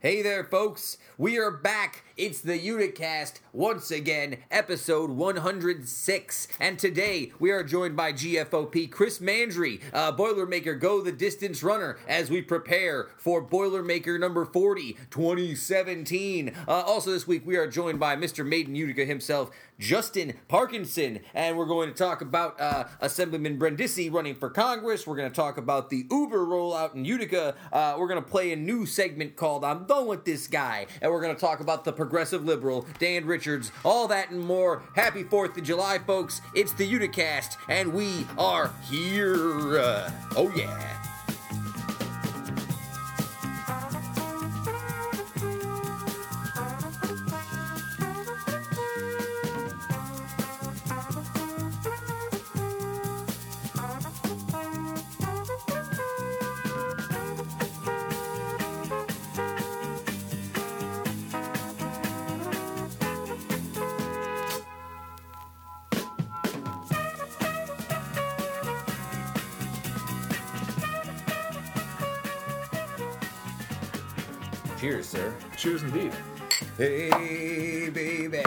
Hey there, folks. We are back. It's the Uticast once again, episode 106. And today we are joined by GFOP Chris Mandry, uh, Boilermaker Go the Distance Runner, as we prepare for Boilermaker number 40, 2017. Uh, also, this week we are joined by Mr. Made In Utica himself, Justin Parkinson, and we're going to talk about uh, Assemblyman Brindisi running for Congress. We're going to talk about the Uber rollout in Utica. Uh, we're going to play a new segment called I'm Done with This Guy, and we're going to talk about the progressive liberal, Dan Richards, all that and more. Happy 4th of July, folks. It's the Uticast, and we are here. Uh, oh, yeah. Hey, baby,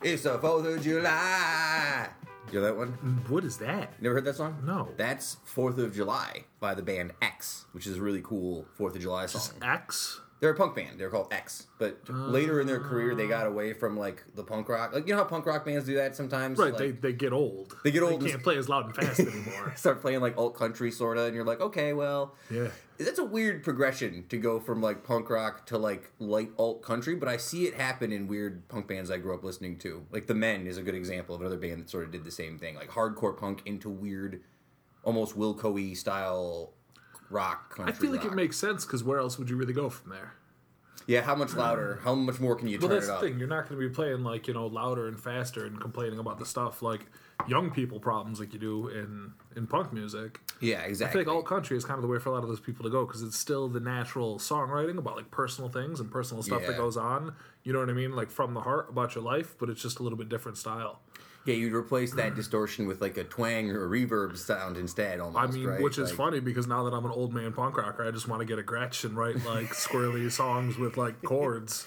it's the 4th of July. You know that one? Mm, what is that? Never heard that song? No. That's Fourth of July by the band X, which is a really cool Fourth of July song. X. They're a punk band. They're called X. But later in their career, they got away from like the punk rock. Like you know how punk rock bands do that sometimes. Right, Like, they, they get old. They get old They can't play as loud and fast anymore. start playing like alt country sorta, and you're like, okay, well, Yeah. That's a weird progression to go from like punk rock to like light alt country. But I see it happen in weird punk bands I grew up listening to. Like the Men is a good example of another band that sort of did the same thing, like hardcore punk into weird, almost Wilco-y style rock I feel like rock. it makes sense because where else would you really go from there? Yeah, how much louder? Mm. How much more can you Well, turn that's it the up? thing. You're not going to be playing like you know louder and faster and complaining about the stuff like young people problems like you do in in punk music. Yeah, exactly. feel like alt country is kind of the way for a lot of those people to go because it's still the natural songwriting about like personal things and personal stuff Yeah. that goes on. You know what I mean? Like from the heart about your life, but it's just a little bit different style. yeah, you'd replace that distortion with like a twang or a reverb sound instead. Almost. I mean, right? which is Like- funny because now that I'm an old man punk rocker, I just want to get a Gretsch and write like squirrely songs with like chords.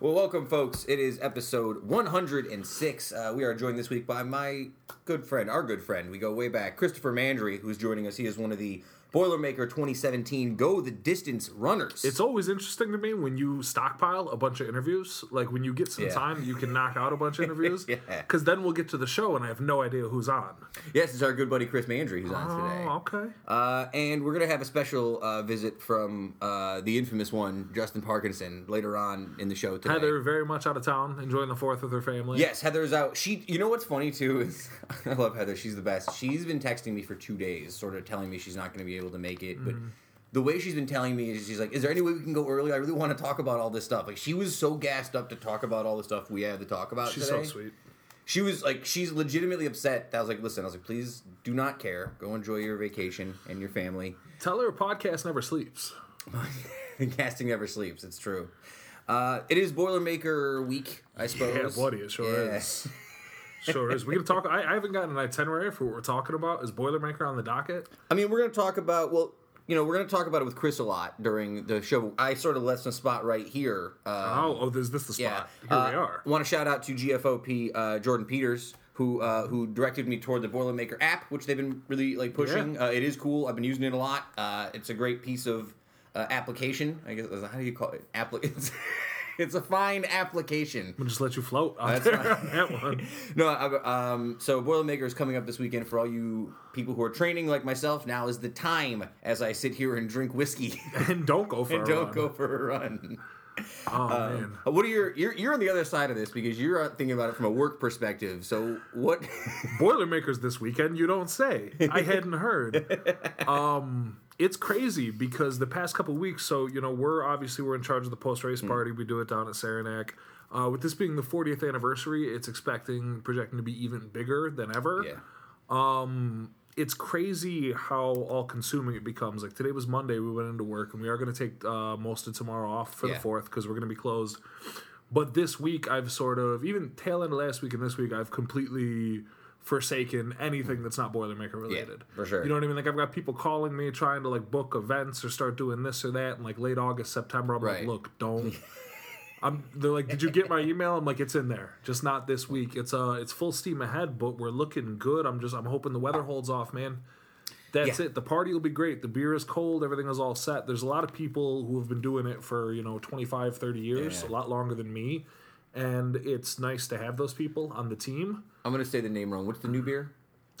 Well, welcome, folks. It is episode 106. Uh, we are joined this week by my good friend, our good friend. We go way back, Christopher Mandry, who's joining us. He is one of the Boilermaker 2017 Go the Distance runners. It's always interesting to me when you stockpile a bunch of interviews. Like when you get some Yeah. time, you can knock out a bunch of interviews. Yeah. Because then we'll get to the show and I have no idea who's on. yes, it's our good buddy Chris Mandry who's on today. Oh, okay. Uh, and we're going to have a special uh, visit from uh, the infamous one, Justin Parkinson, later on in the show today. Heather very much out of town, enjoying the fourth with her family. Yes, Heather's out. She, you know what's funny too is I love Heather. She's the best. She's been texting me for two days, sort of telling me she's not going to be able to make it. But Mm-hmm. the way she's been telling me is she's like, "Is there any way we can go early? I really want to talk about all this stuff." Like she was so gassed up to talk about all the stuff we had to talk about She's today. so sweet. She was like, she's legitimately upset. I was like, "Listen," I was like, "Please do not care. Go enjoy your vacation and your family." Tell her podcast never sleeps. Casting never sleeps. It's true. Uh, it is Boilermaker week, I suppose. Yeah, buddy, it sure Yeah. is. Sure is. We can talk. I, I haven't gotten an itinerary for what we're talking about. Is Boilermaker on the docket? I mean, we're going to talk about well, you know, we're going to talk about it with Chris a lot during the show. I sort of left some spot right here. Uh, Oh, oh, is this the yeah, spot? Here we Uh, are. Want to shout out to GFOP uh, Jordan Peters. Who, uh, who directed me toward the Boilermaker app, which they've been really like pushing. Yeah. Uh, it is cool. I've been using it a lot. Uh, it's a great piece of uh, application. I guess how do you call it? Appli- it's, a fine application. We'll just let you float out That's on that one. No, I, um, so Boilermaker is coming up this weekend for all you people who are training like myself. Now is the time as I sit here and drink whiskey And don't go for and a don't run. go for a run. Oh man. Uh, What are your you're, you're on the other side of this because you're thinking about it from a work perspective. So what? Boilermakers this weekend, you don't say. I hadn't heard. Um, it's crazy because the past couple weeks, so you know, we're obviously we're in charge of the post race party. We do it down at Saranac. Uh, with this being the 40th anniversary, it's expecting projecting to be even bigger than ever. yeah, Um, It's crazy how all consuming it becomes. Like today was Monday, we went into work, and we are going to take uh, most of tomorrow off for Yeah. the fourth because we're going to be closed. But this week, I've sort of even tail end of last week and this week, I've completely forsaken anything that's not Boilermaker related. Yeah, for sure. You know what I mean? Like I've got people calling me trying to like book events or start doing this or that in like late August, September. I'm Right. like, look, don't. I'm. They're like, did you get my email? I'm like, it's in there, just not this week. It's uh, it's full steam ahead, but we're looking good. I'm just, I'm hoping the weather holds off, man. That's Yeah. it. The party will be great. The beer is cold. Everything is all set. There's a lot of people who have been doing it for, you know, 25, 30 years, Yeah. a lot longer than me. And it's nice to have those people on the team. I'm gonna say the name wrong. What's the new beer?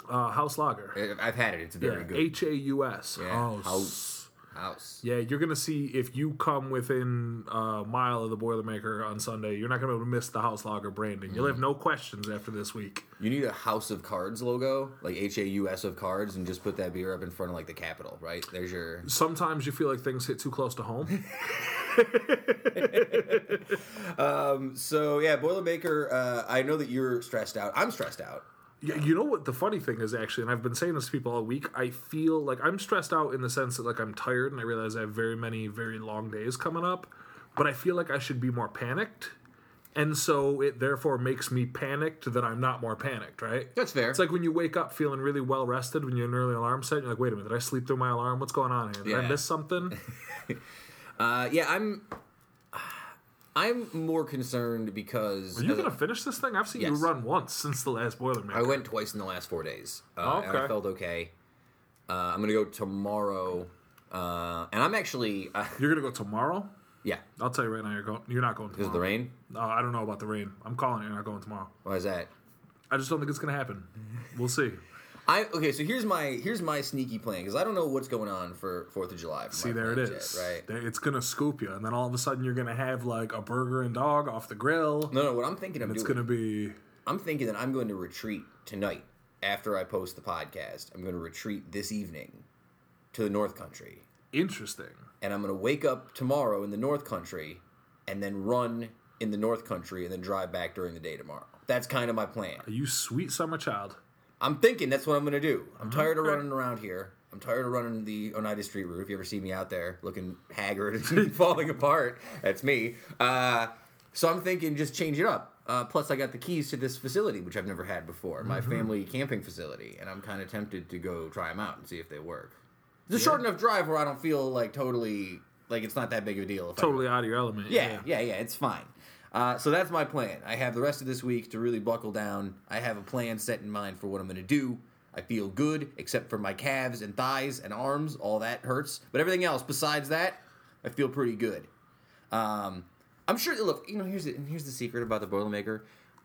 Uh, House Lager. I've had it. It's very good. H A U S. Yeah, House. House. House. Yeah, you're gonna see if you come within a mile of the Boilermaker on Sunday, you're not gonna be able to miss the House Lager branding. You'll have mm-hmm. no questions after this week. You need a House of Cards logo, like H A U S of Cards, and just put that beer up in front of like the Capitol. Right there's your. Sometimes you feel like things hit too close to home. Um, so yeah, Boilermaker. Uh, I know that you're stressed out. I'm stressed out. Yeah, you know what the funny thing is actually, and I've been saying this to people all week. I feel like I'm stressed out in the sense that like I'm tired, and I realize I have very many very long days coming up. But I feel like I should be more panicked, and so it therefore makes me panicked that I'm not more panicked. Right? That's fair. It's like when you wake up feeling really well rested when you're an early alarm set. You're like, wait a minute, did I sleep through my alarm? What's going on here? Did I Yeah. miss something? Uh, yeah, I'm. I'm more concerned because Are you uh, gonna finish this thing? I've seen you run once since the last Boilermaker. I went twice in the last four days, uh, and I felt okay. Uh, I'm gonna go tomorrow, uh, and I'm actually uh, You're gonna go tomorrow. yeah. I'll tell you right now, you're going. You're not going Because tomorrow. of the rain. No, I don't know about the rain. I'm calling it. You're not going tomorrow. Why is that? I just don't think it's gonna happen. We'll see. I okay. So here's my here's my sneaky plan because I don't know what's going on for Fourth of July. See, there it is. yet, right? There- It's gonna scoop you, and then all of a sudden you're gonna have like a burger and dog off the grill. No, no. What I'm thinking of It's doing, gonna be I'm thinking that I'm going to retreat tonight after I post the podcast. I'm going to retreat this evening to the North Country, interesting. and I'm going to wake up tomorrow in the North Country, and then run in the North Country, and then drive back during the day tomorrow. That's kind of my plan. Are you sweet summer child? I'm thinking that's what I'm gonna do. I'm tired of running around here. I'm tired of running the Oneida Street route. If you ever see me out there looking haggard and falling apart, that's me. Uh, so I'm thinking just change it up. Uh, plus, I got the keys to this facility, which I've never had before, my family camping facility, and I'm kind of tempted to go try them out and see if they work. It's a short enough drive where I don't feel like totally like it's not that big of a deal. If I Totally out of your element. yeah, yeah, yeah. It's fine. Uh, so that's my plan. I have the rest of this week to really buckle down. I have a plan set in mind for what I'm going to do. I feel good, except for my calves and thighs and arms. All that hurts, but everything else besides that, I feel pretty good. Um, I'm sure. Look, you know, here's the, here's the secret about the Boilermaker.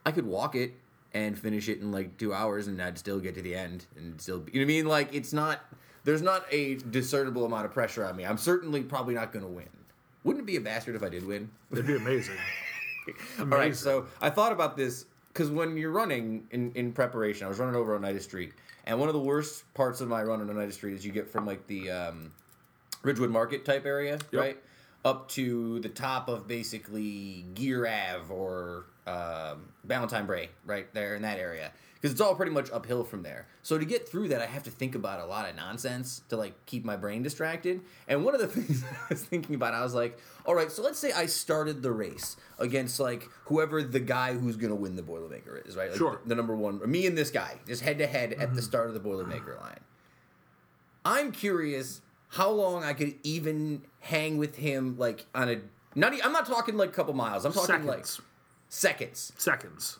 I could walk it and finish it in like two hours, and I'd still get to the end and still. Be, you know what I mean? Like it's not. There's not a discernible amount of pressure on me. I'm certainly probably not going to win. Wouldn't it be a bastard if I did win? It'd be amazing. All right, so I thought about this because when you're running in, in preparation, I was running over on Oneida Street, and one of the worst parts of my run on Oneida Street is you get from like the um, Ridgewood Market type area, right, up to the top of basically Gear Ave or um, Valentine Bray, right there in that area, because it's all pretty much uphill from there. So to get through that, I have to think about a lot of nonsense to like keep my brain distracted. And one of the things I was thinking about, I was like, all right, so let's say I started the race against like whoever the guy who's gonna win the Boilermaker is, right? Like Sure. The, the number one, me and this guy, just head to head at the start of the Boilermaker line. I'm curious how long I could even hang with him, like on a. Not, e- I'm not talking like a couple miles. I'm talking like Seconds. seconds.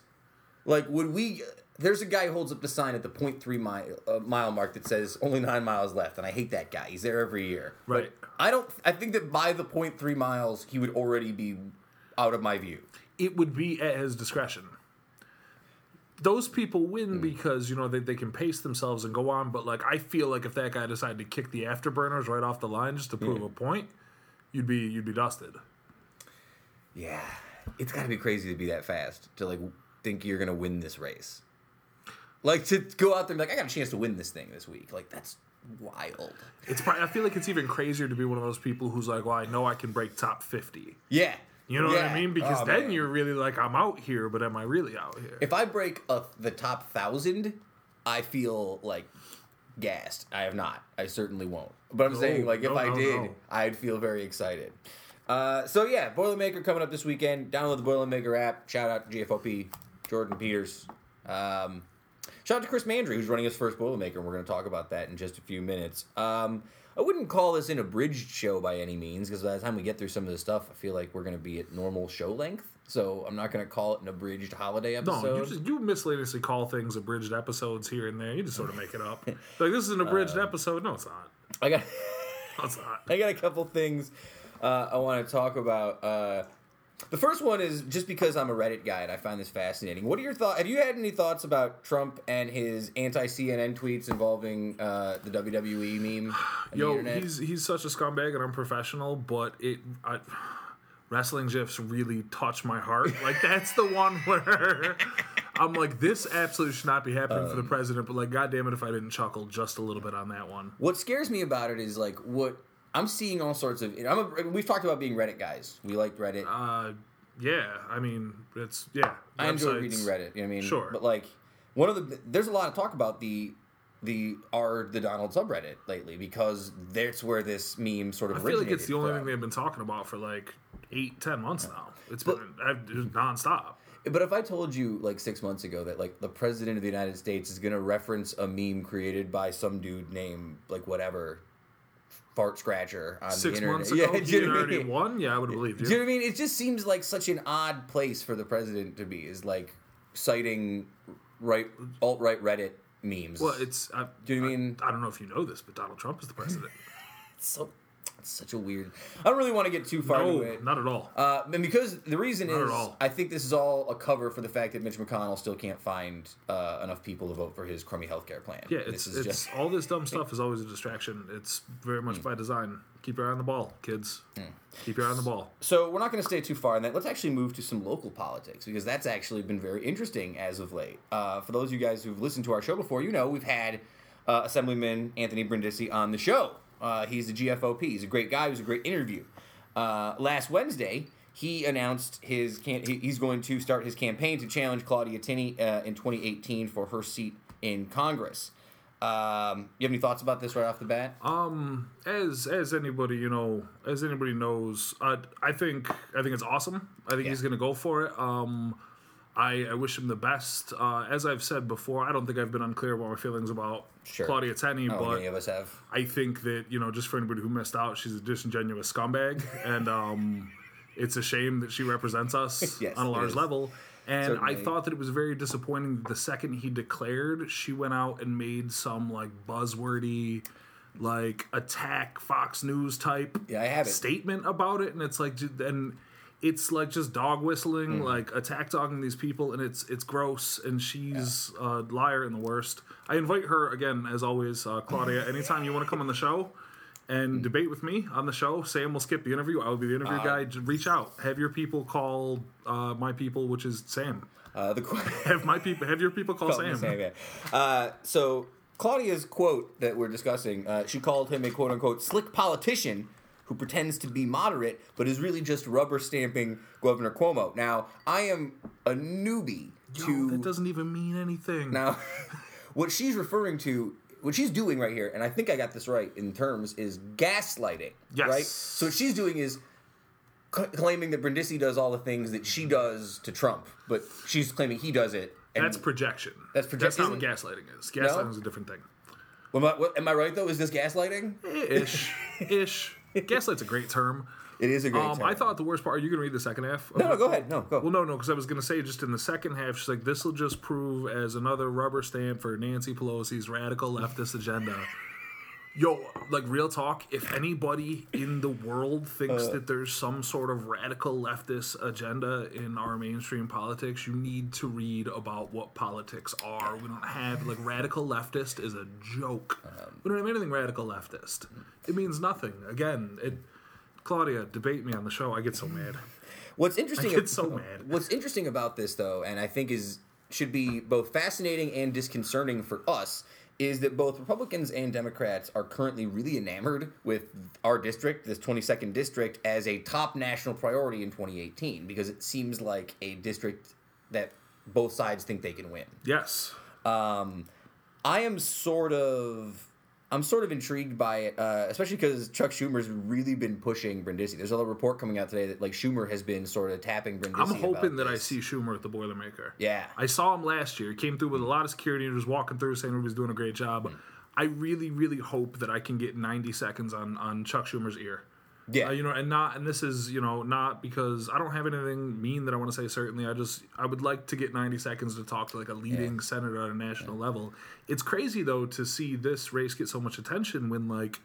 Like, would we? There's a guy who holds up the sign at the 0.3 mile uh, mile mark that says only nine miles left, and I hate that guy. He's there every year. But Right. I don't. I think that by the 0.3 miles, he would already be out of my view. It would be at his discretion. Those people win Hmm. because you know they, they can pace themselves and go on. But like I feel like if that guy decided to kick the afterburners right off the line just to prove a point, you'd be you'd be dusted. Yeah, it's got to be crazy to be that fast to like think you're gonna win this race. Like to go out there and be like, I got a chance to win this thing this week. Like that's wild. It's probably, I feel like it's even crazier to be one of those people who's like, well, I know I can break top fifty. Yeah, You know what I mean? Because Oh, then man. you're really like, I'm out here, but am I really out here? If I break a, the top thousand, I feel like gassed. I have not. I certainly won't. But I'm No, saying, like, if no, I no, did. I'd feel very excited. Uh, so yeah, Boilermaker coming up this weekend. Download the Boilermaker app. Shout out to GFOP, Jordan Peters. Um, shout out to Chris Mandry, who's running his first Boilermaker, and we're going to talk about that in just a few minutes. Um, I wouldn't call this an abridged show by any means, because by the time we get through some of this stuff, I feel like we're going to be at normal show length. So I'm not going to call it an abridged holiday episode. No, you just you miscellaneously call things abridged episodes here and there. You just sort of make it up. like this is an abridged Uh, episode. No, it's not. I got. No, it's not. I got a couple things uh, I want to talk about. Uh, the first one is just because I'm a Reddit guy and I find this fascinating. What are your thoughts? Have you had any thoughts about Trump and his anti CNN tweets involving uh, the WWE meme? Yo, he's he's such a scumbag and unprofessional, but it I, wrestling gifs really touch my heart. Like that's the one where I'm like, this absolutely should not be happening Um, for the president. But like, goddamn it, if I didn't chuckle just a little bit on that one. What scares me about it is like what I'm seeing all sorts of. I'm a, we've talked about being Reddit guys. We like Reddit. Uh, yeah, I mean, it's yeah. I enjoy websites- reading Reddit. You know what I mean? Sure. But like one of the there's a lot of talk about the the r the Donald subreddit lately because that's where this meme sort of I feel like it's originated the only from. thing they've been talking about for like eight, ten months now. It's been I've, it's nonstop. But if I told you like six months ago that like the president of the United States is gonna reference a meme created by some dude named like whatever fart scratcher on Six the internet, months ago, yeah, you know I already mean? won. Yeah, I would have believed Do you know what I mean? It just seems like such an odd place for the president to be is like citing right alt right Reddit memes. Well, it's. I, Do you mean- I, I don't know if you know this, but Donald Trump is the president. It's so it's such a weird. I don't really want to get too far no, into it. not at all. Uh, and because the reason Not is. I think this is all a cover for the fact that Mitch McConnell still can't find uh, enough people to vote for his crummy healthcare plan. yeah, this it's, it's just all this dumb stuff is always a distraction. It's very much by design. Keep your eye on the ball, kids. Keep your eye on the ball. So we're not going to stay too far on that. Let's actually move to some local politics because that's actually been very interesting as of late. Uh, for those of you guys who've listened to our show before, you know we've had uh, Assemblyman Anthony Brindisi on the show. Uh, he's the GFOP. He's a great guy. He was a great interview. Uh, last Wednesday, he announced his can- he's going to start his campaign to challenge Claudia Tenney uh, in 2018 for her seat in Congress. Um, you have any thoughts about this right off the bat? Um, as as anybody you know, as anybody knows, uh, I think I think it's awesome. I think Yeah. he's gonna go for it. Um, I, I wish him the best. Uh, as I've said before, I don't think I've been unclear about my feelings about Sure. Claudia Tenney, I but of us have. I think that you know, just for anybody who missed out, she's a disingenuous scumbag, and um, it's a shame that she represents us Yes, on a large level. And I thought that it was very disappointing. that The second he declared, she went out and made some like buzzwordy, like attack Fox News type Yeah, I have it. statement about it, and it's like, and it's like just dog whistling, Mm-hmm. like attack dogging these people, and it's it's gross. And she's a liar and the worst. I invite her again, as always, uh, Claudia. Anytime you want to come on the show and debate with me on the show, Sam will skip the interview. I will be the interview Uh, guy. Just reach out. Have your people call uh, my people, which is Sam. Uh, the Have my people. Have your people call Call Sam. Sam, yeah. Uh, so Claudia's quote that we're discussing, uh, she called him a quote unquote slick politician who pretends to be moderate but is really just rubber stamping Governor Cuomo. Now, I am a newbie Yo, to that doesn't even mean anything. now what she's referring to what she's doing right here, and I think I got this right in terms, is gaslighting. Yes. Right? So what she's doing is c- claiming that Brindisi does all the things that she does to Trump, but she's claiming he does it. And That's projection. That's proje- That's not what gaslighting is. Gaslighting is a different thing. Am I, what, am I right though? Is this gaslighting? Eh, ish, ish. Gaslight's a great term. It is a great Um, term. I thought the worst part. Are you gonna read the second half? No, no, go ahead. No, go. Well, no, no, because I was gonna say just in the second half, she's like, "This will just prove as another rubber stamp for Nancy Pelosi's radical leftist agenda." Yo, like real talk. If anybody in the world thinks Uh. that there's some sort of radical leftist agenda in our mainstream politics, you need to read about what politics are. We don't have like radical leftist is a joke. Um, we don't have anything radical leftist. It means nothing. Again, it. Claudia, debate me on the show. I get so mad. What's interesting? I get so mad. What's interesting about this, though, and I think is should be both fascinating and disconcerting for us, is that both Republicans and Democrats are currently really enamored with our district, this 22nd district, as a top national priority in 2018 because it seems like a district that both sides think they can win. Yes. Um, I am sort of I'm sort of intrigued by it, uh, especially because Chuck Schumer's really been pushing Brindisi. There's a little report coming out today that like Schumer has been sort of tapping Brindisi. I'm hoping that I see Schumer at the Boilermaker. Yeah. I saw him last year. He came through with a lot of security and was walking through saying he was doing a great job. Hmm. I really, really hope that I can get 90 seconds on, on Chuck Schumer's ear. Yeah. Uh, you know, and not, and this is, you know, not because I don't have anything mean that I want to say. Certainly, I just, I would like to get 90 seconds to talk to like a leading senator at a national level. It's crazy though to see this race get so much attention when like,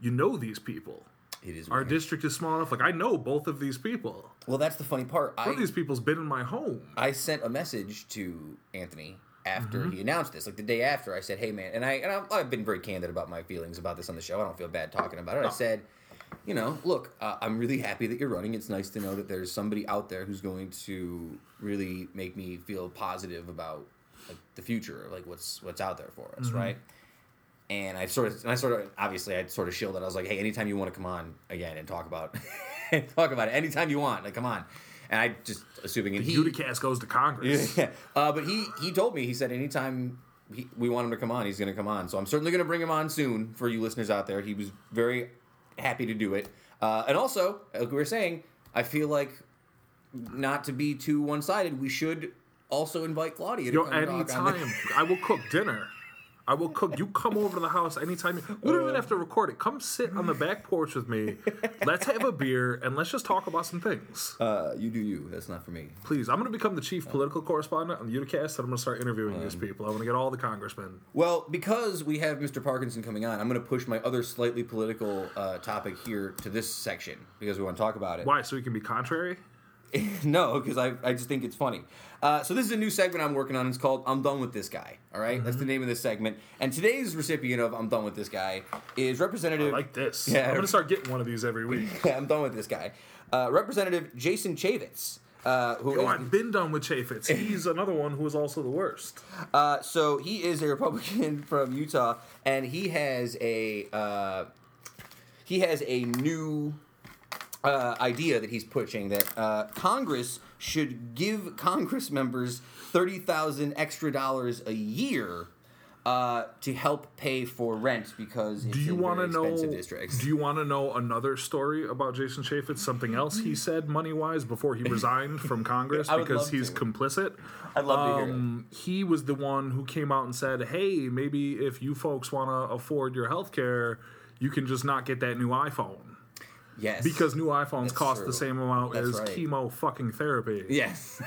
you know, these people. It is Our weird. district is small enough. Like I know both of these people. well, that's the funny part. One I of these people's been in my home. I sent a message to Anthony after Mm-hmm. he announced this, like the day after. I said, "Hey, man," and I and I've, I've been very candid about my feelings about this on the show. I don't feel bad talking about it. I said, "You know, look, uh, I'm really happy that you're running. It's nice to know that there's somebody out there who's going to really make me feel positive about like the future, like what's what's out there for us, right?" And I sort of, and I sort of, obviously, I sort of shielded. I was like, "Hey, anytime you want to come on again and talk about, talk about it, anytime you want, like, come on." And I just assuming and he, Uticast goes to Congress. yeah. Uh, but he he told me he said anytime he, we want him to come on, he's going to come on. So I'm certainly going to bring him on soon for you listeners out there. He was very happy to do it. Uh, and also, like we were saying, I feel like not to be too one sided, we should also invite Claudia to Yo, come anytime I will cook dinner. I will cook. You come over to the house anytime. You, we don't even have to record it. Come sit on the back porch with me. Let's have a beer and let's just talk about some things. Uh, you do you. That's not for me. Please, I'm going to become the chief political correspondent on the Uticast, and I'm going to start interviewing these people. I want to get all the congressmen. Well, because we have Mr. Parkinson coming on, I'm going to push my other slightly political uh, topic here to this section because we want to talk about it. Why? So we can be contrary? no, because I, I just think it's funny. Uh, so this is a new segment I'm working on. It's called "I'm Done with This Guy." All right? that's the name of this segment. And today's recipient of "I'm Done with This Guy" is Representative. I like this. Yeah. I'm going to start getting one of these every week. I'm done with this guy. Uh, Representative Jason Chaffetz, uh, who Oh, is- I've been done with Chaffetz. He's another one who is also the worst. uh, so he is a Republican from Utah, and he has a uh, he has a new uh, idea that he's pushing that uh, Congress should give Congress members thirty thousand extra dollars a year uh, to help pay for rent because Do you want to know? districts. Do you want to know another story about Jason Chaffetz? Something else he said money wise before he resigned from Congress because he's to. complicit. I'd love to hear it. Um, he was the one who came out and said, "Hey, maybe if you folks want to afford your health care, you can just not get that new iPhone Yes, because new iPhones That's cost true. the same amount That's as right. chemo fucking therapy." yes.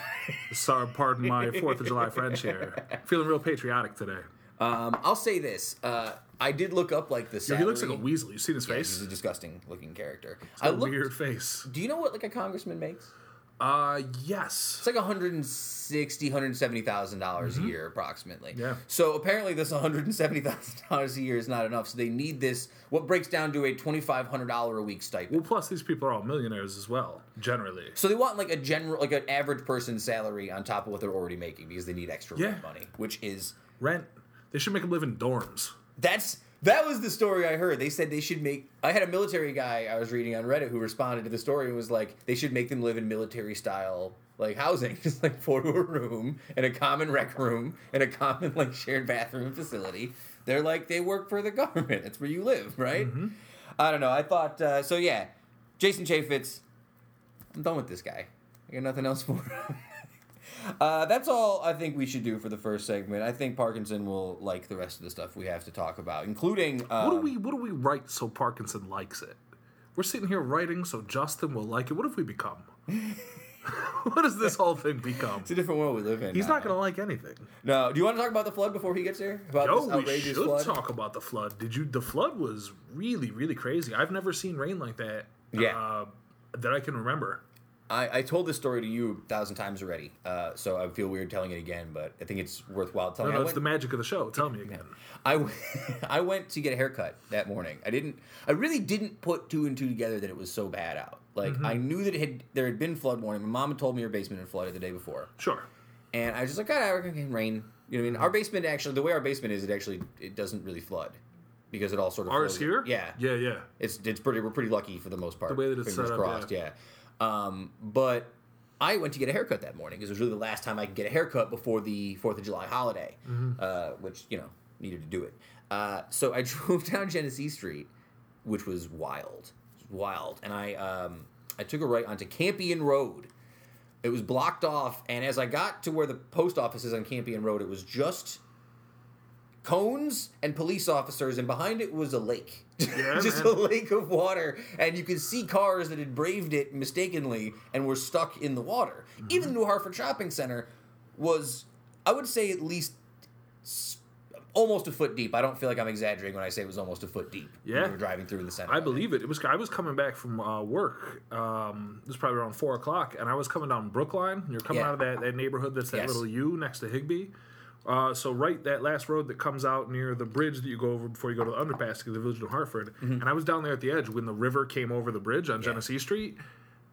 Sorry, pardon my Fourth of July French here. Feeling real patriotic today. um, I'll say this. Uh, I did look up like the salary. he looks like a weasel. You seen his Yeah, face? he's a disgusting looking character. I a looked, weird face. Do you know what like a congressman makes? Uh, yes. It's like 160, 170,000 dollars a year approximately. Mm-hmm. Yeah. So apparently this 170,000 dollars a year is not enough. So they need this what breaks down to a 2500 dollar a week stipend. Well, plus these people are all millionaires as well, generally. So they want like a general like an average person's salary on top of what they're already making because they need extra rent Yeah. money, which is Rent. They should make them live in dorms. That's that was the story I heard. They said they should make. I had a military guy I was reading on Reddit who responded to the story and was like, they should make them live in military style like housing, just like four to a room and a common rec room and a common like shared bathroom facility. They're like they work for the government. That's where you live, right? I don't know. I thought uh, so. Yeah, Jason Chaffetz. I'm done with this guy. I got nothing else for him. Uh, that's all I think we should do for the first segment. I think Parkinson will like the rest of the stuff we have to talk about, including um, What do we What do we write so Parkinson likes it? We're sitting here writing so Justin will like it. What have we become? what does this whole thing become? It's a different world we live in. He's now. not going to like anything. No. Do you want to talk about the flood before he gets here? About this we outrageous should flood? talk about the flood. Did you? The flood was really, really crazy. I've never seen rain like that. Yeah. Uh, that I can remember. I, I told this story to you a thousand times already, uh, so I feel weird telling it again, but I think it's worthwhile telling. No, no, it's the magic of the show. Tell me again. I, w- I went to get a haircut that morning. I didn't. I really didn't put two and two together that it was so bad out. Like Mm-hmm. I knew that it had there had been flood warning. My mom had told me her basement had flooded the day before. Sure. And I was just like, God, I reckon can rain. You know what I mean? Our basement actually, the way our basement is, it actually it doesn't really flood because it all sort of Ours flows- here? Yeah, Yeah, yeah. It's it's pretty. We're pretty lucky for the most part. The way that it's Fingers set up, crossed. Yeah. Um, but I went to get a haircut that morning because it was really the last time I could get a haircut before the Fourth of July holiday, Mm-hmm. uh, which you know needed to do it. Uh, so I drove down Genesee Street, which was wild, It was wild, and I um, I took a right onto Campion Road. It was blocked off, and as I got to where the post office is on Campion Road, it was just cones and police officers, and behind it was a lake. Yeah, just man. a lake of water, and you could see cars that had braved it mistakenly and were stuck in the water. Mm-hmm. Even the New Hartford Shopping Center was, I would say, at least almost a foot deep. I don't feel like I'm exaggerating when I say it was almost a foot deep. Yeah. we were driving through the center. I believe it. It was. I was coming back from uh, work. Um, it was probably around four o'clock, and I was coming down Brookline. You're coming Yeah. out of that, that neighborhood that's that Yes. little U next to Higby. Uh, so right, that last road that comes out near the bridge that you go over before you go to the underpass to the village of Hartford. Mm-hmm. And I was down there at the edge when the river came over the bridge on Genesee Street.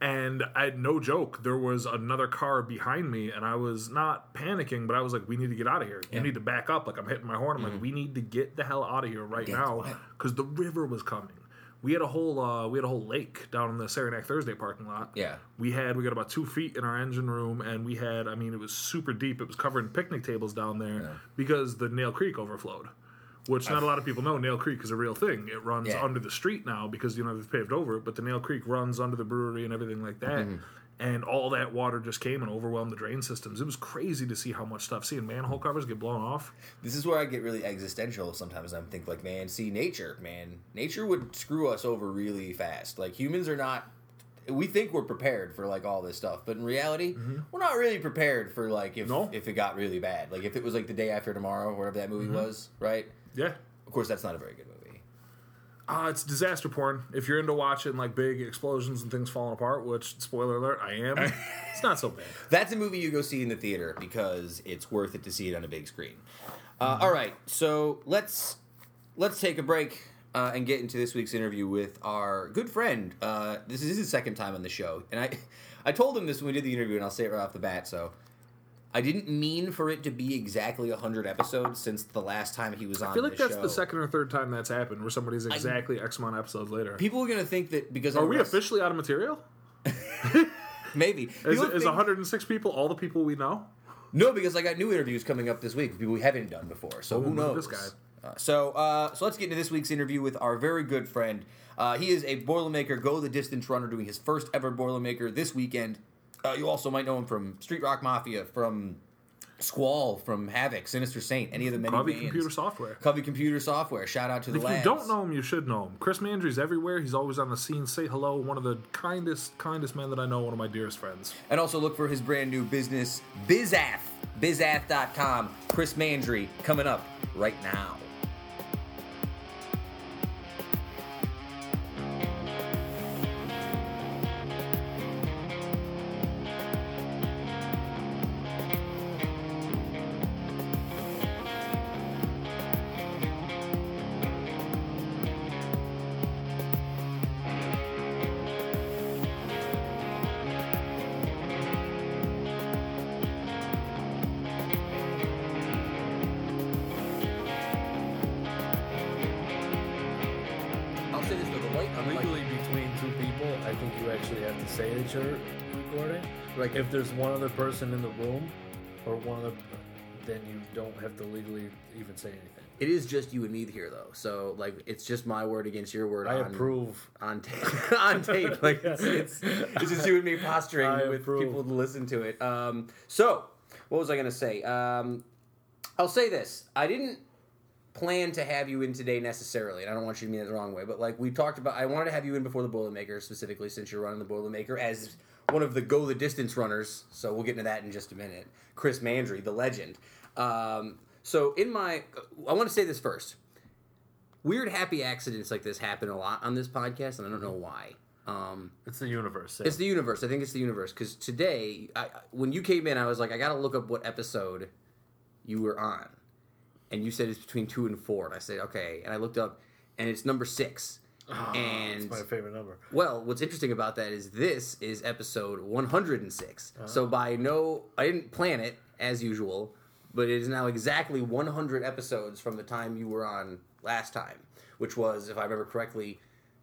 And I had no joke. There was another car behind me, and I was not panicking, but I was like, "We need to get out of here. You need to back up." Like I'm hitting my horn. I'm like, "We need to get the hell out of here right Yeah, now," because the river was coming. We had a whole uh, we had a whole lake down in the Saranac Thursday parking lot. Yeah. We had we got about two feet in our engine room, and we had I mean it was super deep. It was covering picnic tables down there because the Nail Creek overflowed. Which not a lot of people know. Nail Creek is a real thing. It runs Yeah. under the street now because you know they've paved over it, but the Nail Creek runs under the brewery and everything like that. Mm-hmm. And all that water just came and overwhelmed the drain systems. It was crazy to see how much stuff. Seeing manhole covers get blown off. This is where I get really existential sometimes. I'm think like, man, see nature, man. Nature would screw us over really fast. Like humans are not we think we're prepared for like all this stuff, but in reality, mm-hmm. we're not really prepared for like if No. if it got really bad. Like if it was like the day after tomorrow, whatever that movie mm-hmm. was, right? Yeah, Of course that's not a very good movie. Uh, it's disaster porn. If you're into watching like big explosions and things falling apart, which spoiler alert, I am. it's not so bad. That's a movie you go see in the theater because it's worth it to see it on a big screen. Uh, all right, so let's let's take a break uh, and get into this week's interview with our good friend. Uh, this is his second time on the show, and I I told him this when we did the interview, and I'll say it right off the bat. So I didn't mean for it to be exactly hundred episodes since the last time he was on. I feel like that's show. the second or third time that's happened where somebody's exactly X amount episodes later. People are gonna think that because Are we rest- officially out of material? maybe Is, People is think- 106 people all the people we know? No, because I got new interviews coming up this week with people we haven't done before. So Oh, who knows? this guy. Uh, so, uh, so let's get into this week's interview with our very good friend. Uh, he is a Boilermaker Go the Distance runner doing his first ever Boilermaker this weekend. Uh, you also might know him from Street Rock Mafia, from Squall, from Havoc, Sinister Saint, any of the many Covey bands. Computer Software. Covey Computer Software. Shout out to the If lads. you don't know him, you should know him. Chris Mandry's everywhere. He's always on the scene. Say hello. One of the kindest, kindest men that I know. One of my dearest friends. And also look for his brand new business, BizAth. BizAth.com. Chris Mandry coming up right now. If there's one other person in the room, or one other, then you don't have to legally even say anything. It is just you and me here, though. So like, it's just my word against your word. I on, approve. on tape. on tape, like it's, it's it's just you and me posturing I with approve. people to listen to it. Um, so what was I gonna say? Um, I'll say this: I didn't plan to have you in today necessarily, and I don't want you to mean it the wrong way. But like we talked about, I wanted to have you in before the Boilermaker specifically, since you're running the Boilermaker as one of the go the distance runners. So we'll get into that in just a minute. Chris Mandry, the legend. Um, so in my, I want to say this first. Weird happy accidents like this happen a lot on this podcast, and I don't know why. Um, It's the universe. it's the universe. I think it's the universe because today, I, I- when you came in, I was like, I gotta look up what episode you were on, and you said it's between two and four, and I said okay, and I looked up, and it's number six. Ah, and It's my favorite number. well, what's interesting about that is this is episode 106. Uh-huh. So by no, I didn't plan it as usual, but it is now exactly 100 episodes from the time you were on last time, which was, if I remember correctly,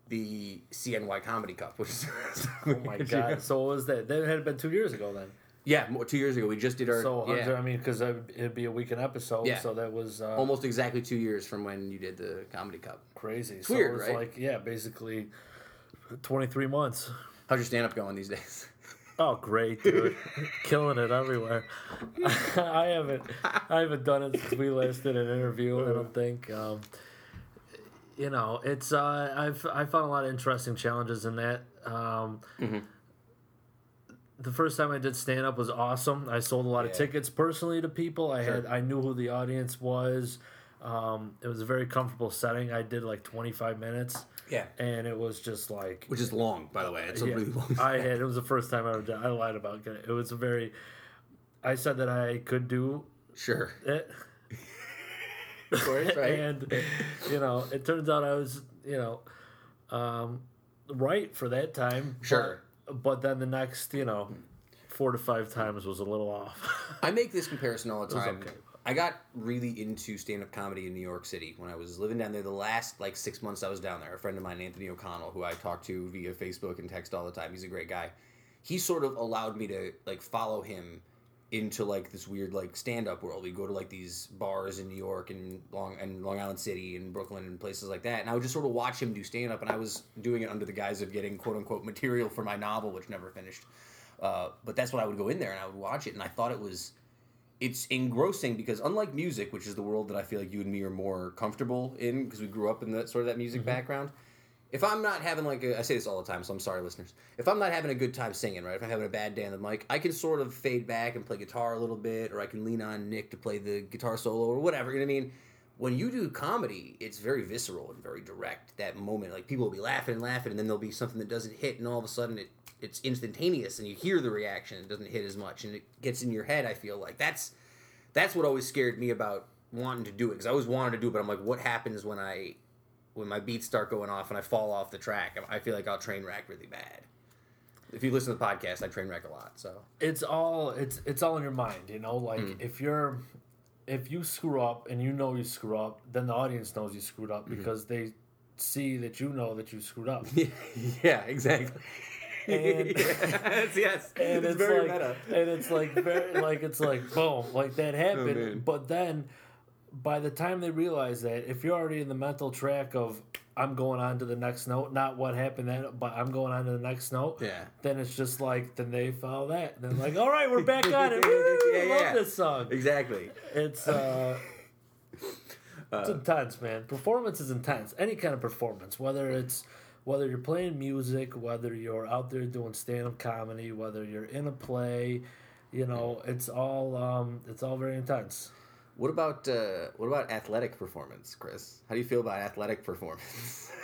the CNY Comedy Cup. Which is Oh my god! So what was that? That had been two years ago then. Yeah, two years ago we just did our So yeah, I mean, because it'd be a week an episode. Yeah. So that was uh, almost exactly two years from when you did the comedy cup. crazy. so weird, it was right? like yeah, basically twenty three months. How's your stand up going these days? Oh, great, dude! Killing it everywhere. I haven't, I haven't done it since we last did an interview. I don't think. Um, you know, it's uh, I've I found a lot of interesting challenges in that. Um, The first time I did stand up was awesome. I sold a lot of tickets personally to people. I Sure. had I knew who the audience was. Um, it was a very comfortable setting. I did like twenty five minutes, Yeah, and it was just like which is long, by the way. It's a yeah, really long. I had it was the first time I ever did. I lied about it. It was a very. I said that I could do sure, it, of course, right? and you know, it turns out I was you know, um, right for that time. Sure. But, then the next you know, hmm. four to five times was a little off. I make this comparison all the time. okay. I got really into stand up comedy in New York City when I was living down there. The last like six months I was down there, a friend of mine, Anthony O'Connell, who I talk to via Facebook and text all the time. He's a great guy. He sort of allowed me to like follow him into like this weird like stand up world. We go to like these bars in New York and Long and Long Island City and Brooklyn and places like that. And I would just sort of watch him do stand up, and I was doing it under the guise of getting quote unquote material for my novel, which never finished. Uh, but that's what I would go in there and I would watch it, and I thought it was it's engrossing because unlike music, which is the world that I feel like you and me are more comfortable in because we grew up in that sort of that music background. If I'm not having like a, I say this all the time, so I'm sorry, listeners. If I'm not having a good time singing, right? If I'm having a bad day on the mic, I can sort of fade back and play guitar a little bit, or I can lean on Nick to play the guitar solo or whatever. You know what I mean? When you do comedy, it's very visceral and very direct. That moment, like people will be laughing and laughing, and then there'll be something that doesn't hit, and all of a sudden it it's instantaneous, and you hear the reaction. It doesn't hit as much, and it gets in your head. I feel like that's that's what always scared me about wanting to do it because I always wanted to do it, but I'm like, what happens when I when my beats start going off and I fall off the track? I feel like I'll train wreck really bad. If you listen to the podcast, I train wreck a lot. So it's all it's it's all in your mind, you know. Like Mm. if you're if you screw up and you know you screw up, then the audience knows you screwed Mm-hmm. up because they see that you know that you screwed up. yeah, exactly. And- yes, yes, and it's, it's, very like, meta. and it's like very like it's like boom, like that Oh, happened. but then, by the time they realize that, if you're already in the mental track of I'm going on to the next note, not what happened then, but I'm going on to the next note. Yeah. Then it's just like then they follow that. Then like, all right, we're back on it. Woo, Yeah, I love yeah. this song. Exactly. It's uh, it's intense, man. Performance is intense. Any kind of performance, whether it's whether you're playing music, whether you're out there doing stand up comedy, whether you're in a play, you know, it's all um, it's all very intense. What about uh, what about athletic performance, Chris? How do you feel about athletic performance?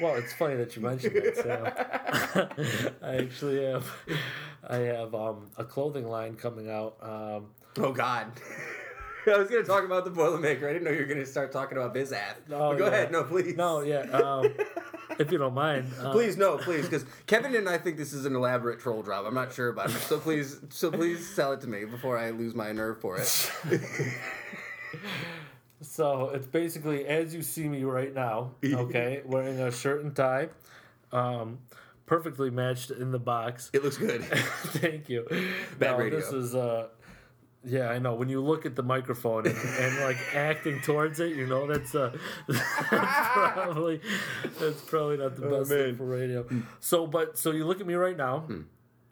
Well, it's funny that you mentioned that. So. I actually have I have um, a clothing line coming out. Um, oh God. I was going to talk about the Boilermaker. I didn't know you were going to start talking about BizAth. But go yeah. ahead. No, please. no, yeah, um, if you don't mind. Uh, Please no, please, because Kevin and I think this is an elaborate troll job. I'm not sure about it, so please, so please sell it to me before I lose my nerve for it. So it's basically as you see me right now, okay, wearing a shirt and tie, um, perfectly matched in the box. It looks good. Thank you. Bad no, radio. This is uh, yeah, I know. When you look at the microphone and, and like acting towards it, you know that's uh, that's probably that's probably not the Oh, best man. thing for radio. So, but so you look at me right now.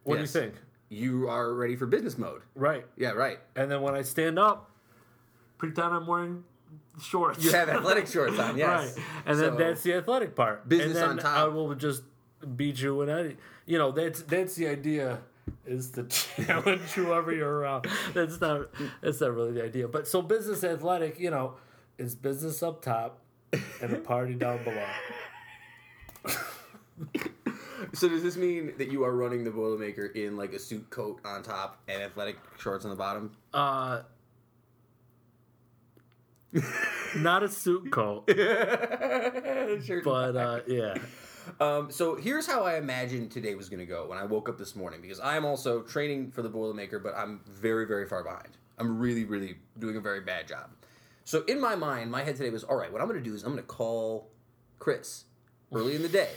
What Yes. do you think? You are ready for business mode. Right, Yeah, right. and then when I stand up, pretend I'm wearing shorts. You have athletic shorts on, yes. Right. And then that's the athletic part. Business and then on top. I will just beat you in any you know, that's that's the idea is to challenge whoever you're around. That's not that's not really the idea. But so business athletic, you know, is business up top and a party down below. So does this mean that you are running the Boilermaker in like a suit coat on top and athletic shorts on the bottom? Uh not a suit coat, Shirt but uh yeah. Um, so here's how I imagined today was going to go when I woke up this morning because I am also training for the Boilermaker, but I'm very, very far behind. I'm really, really doing a very bad job. So in my mind, my head today was all right. What I'm going to do is I'm going to call Chris early in the day,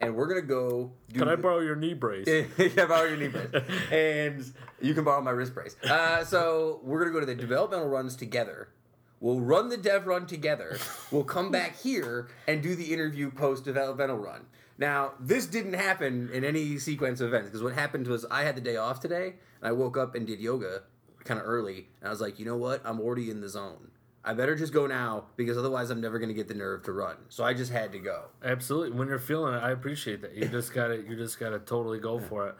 and we're gonna go. Do Can I borrow your knee brace? yeah, borrow your knee brace, and you can borrow my wrist brace. Uh, so we're gonna go to the developmental runs together. We'll run the dev run together. We'll come back here and do the interview post developmental run. Now, this didn't happen in any sequence of events because what happened was I had the day off today, and I woke up and did yoga kind of early, and I was like, you know what? I'm already in the zone. I better just go now because otherwise I'm never going to get the nerve to run. So I just had to go. Absolutely. When you're feeling it, I appreciate that. You just gotta you just gotta totally go for it.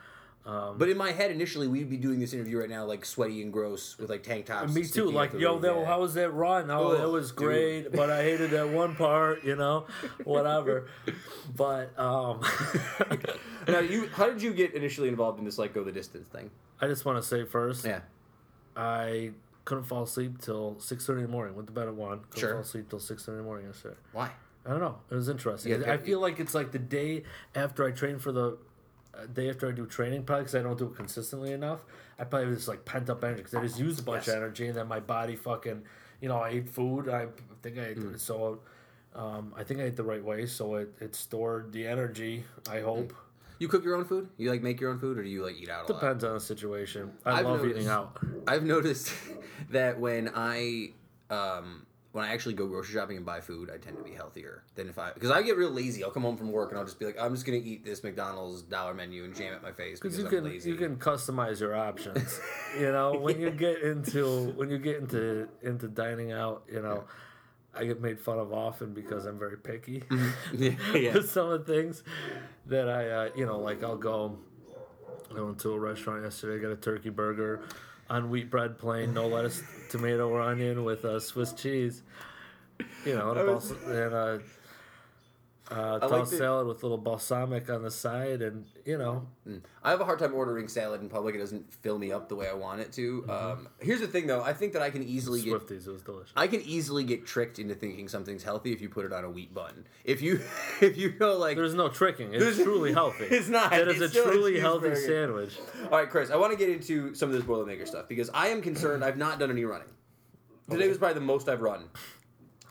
Um, But in my head, initially, we'd be doing this interview right now, like sweaty and gross, with like tank tops. me too. Like, yo, that, how was that run? Oh, Ugh, it was dude. great, but I hated that one part. You know, whatever. But um, now, you, how did you get initially involved in this like go the distance thing? I just want to say first, Yeah, I couldn't fall asleep till six thirty in the morning. Went to bed at one. Couldn't Sure. fall asleep till six thirty in the morning yesterday. why? I don't know. It was interesting. Yeah, I feel like it's like the day after I trained for the uh, day after I do training, probably because I don't do it consistently enough. I probably have this like pent up energy because I just used a bunch Yes. of energy, and then my body fucking, you know, I ate food. I think I ate Mm. so. Um, I think I ate the right way, so it, it stored the energy. I hope You cook your own food? You like make your own food, or do you like eat out a lot? depends on the situation. I I've love noticed- eating out. I've noticed that when I um, when I actually go grocery shopping and buy food, I tend to be healthier than if I because I get real lazy. I'll come home from work and I'll just be like, I'm just gonna eat this McDonald's dollar menu and jam it my face because you I'm can lazy. you can customize your options. you know, when you get into when you get into into dining out, you know, I get made fun of often because I'm very picky yeah, yeah. with some of the things that I uh, you know like I'll go. I went to a restaurant yesterday. I Got a turkey burger on wheat bread, plain, no lettuce, tomato, or onion with uh, Swiss cheese. You know, and was- and a uh, like tossed the- salad with a little balsamic on the side, and you know, I have a hard time ordering salad in public. It doesn't fill me up the way I want it to. Mm-hmm. Um, here's the thing, though. I think that I can easily get Swifties. It was delicious. I can easily get tricked into thinking something's healthy if you put it on a wheat bun. If you if you know like There's no tricking. It's There's- truly healthy. It's not. It is It's a still a truly healthy cheeseburger. sandwich. All right, Chris, I want to get into some of this Boilermaker stuff because I am concerned. I've not done any running. Today was probably the most I've run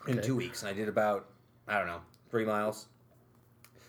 in Okay. two weeks, and I did about I don't know three miles.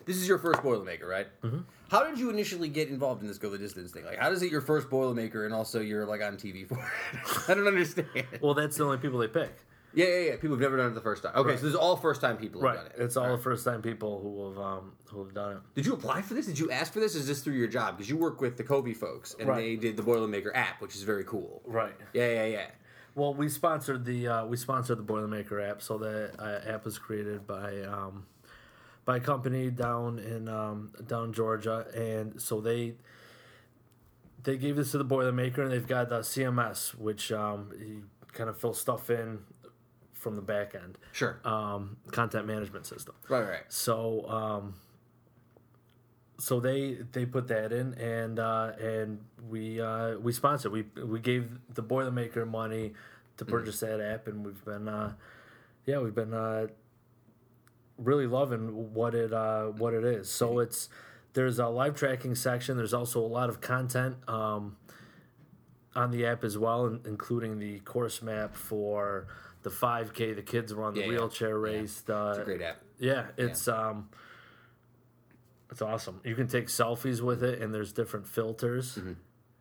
This is your first Boilermaker, right? Mm-hmm. How did you initially get involved in this go the distance thing? Like, how does it your first Boilermaker and also you're like on TV for it? I don't understand. Well, that's the only people they pick. yeah, yeah, yeah. People who've never done it the first time. Okay, Right. so this is all first time people have Right. done it. It's all right. the first time people who have um who have done it. Did you apply for this? Did you ask for this? Is this through your job? Because you work with the Kobe folks, and Right. they did the Boilermaker app, which is very cool. Right. Yeah, yeah, yeah. Well, we sponsored the uh, we sponsored the Boilermaker app. So the uh, app was created by um, by a company down in um, down Georgia, and so they they gave this to the Boilermaker, and they've got the CMS, which um, you kind of fill stuff in from the back end, Sure. um, content management system. right, right. So um, so they they put that in and uh, and we uh, we sponsored we we gave the Boilermaker money to purchase that app and we've been uh, yeah we've been uh, really loving what it uh, what it is. So it's there's a live tracking section. There's also a lot of content um, on the app as well, including the course map for the 5K, the kids were on the Yeah, yeah. wheelchair race, the It's a great app. yeah, it's um it's awesome. You can take selfies with it and there's different filters.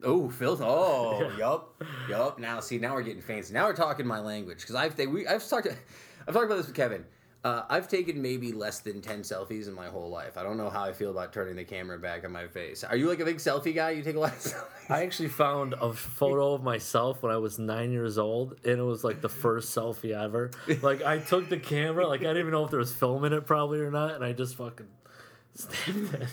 Oh, filth. Oh, yup, yup. Now, see, now we're getting fancy. Now we're talking my language because I've they, we I've talked I've talked about this with Kevin. Uh, I've taken maybe less than ten selfies in my whole life. I don't know how I feel about turning the camera back on my face. Are you like a big selfie guy? You take a lot of selfies. I actually found a photo of myself when I was nine years old, and it was like the first selfie ever. Like I took the camera, like I didn't even know if there was film in it, probably or not, and I just fucking snapped it.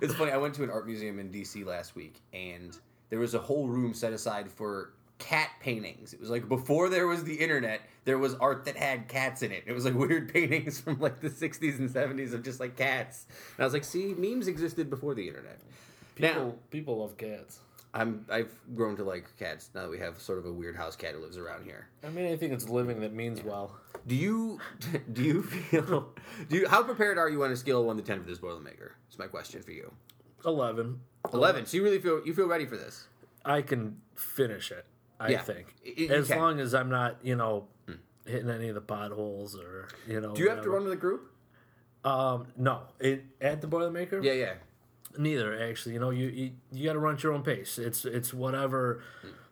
It's funny. I went to an art museum in DC last week, and there was a whole room set aside for cat paintings. It was like before there was the internet, there was art that had cats in it. It was like weird paintings from like the 60s and 70s of just like cats. And I was like, see, memes existed before the internet. People, Now, people love cats. I'm I've grown to like cats now that we have sort of a weird house cat who lives around here. I mean, anything that's living that means well. Do you do you feel do you how prepared are you on a scale of one to ten for this Boilermaker? That's my question for you. Eleven. Eleven. So you really feel you feel ready for this? I can finish it. I Yeah. think, you as can. long as I'm not, you know, hitting any of the potholes or you know. Do you have to run with a group? Um, no, it at the Boilermaker. Yeah, yeah. Neither actually. You know, you you, you got to run at your own pace. It's it's whatever,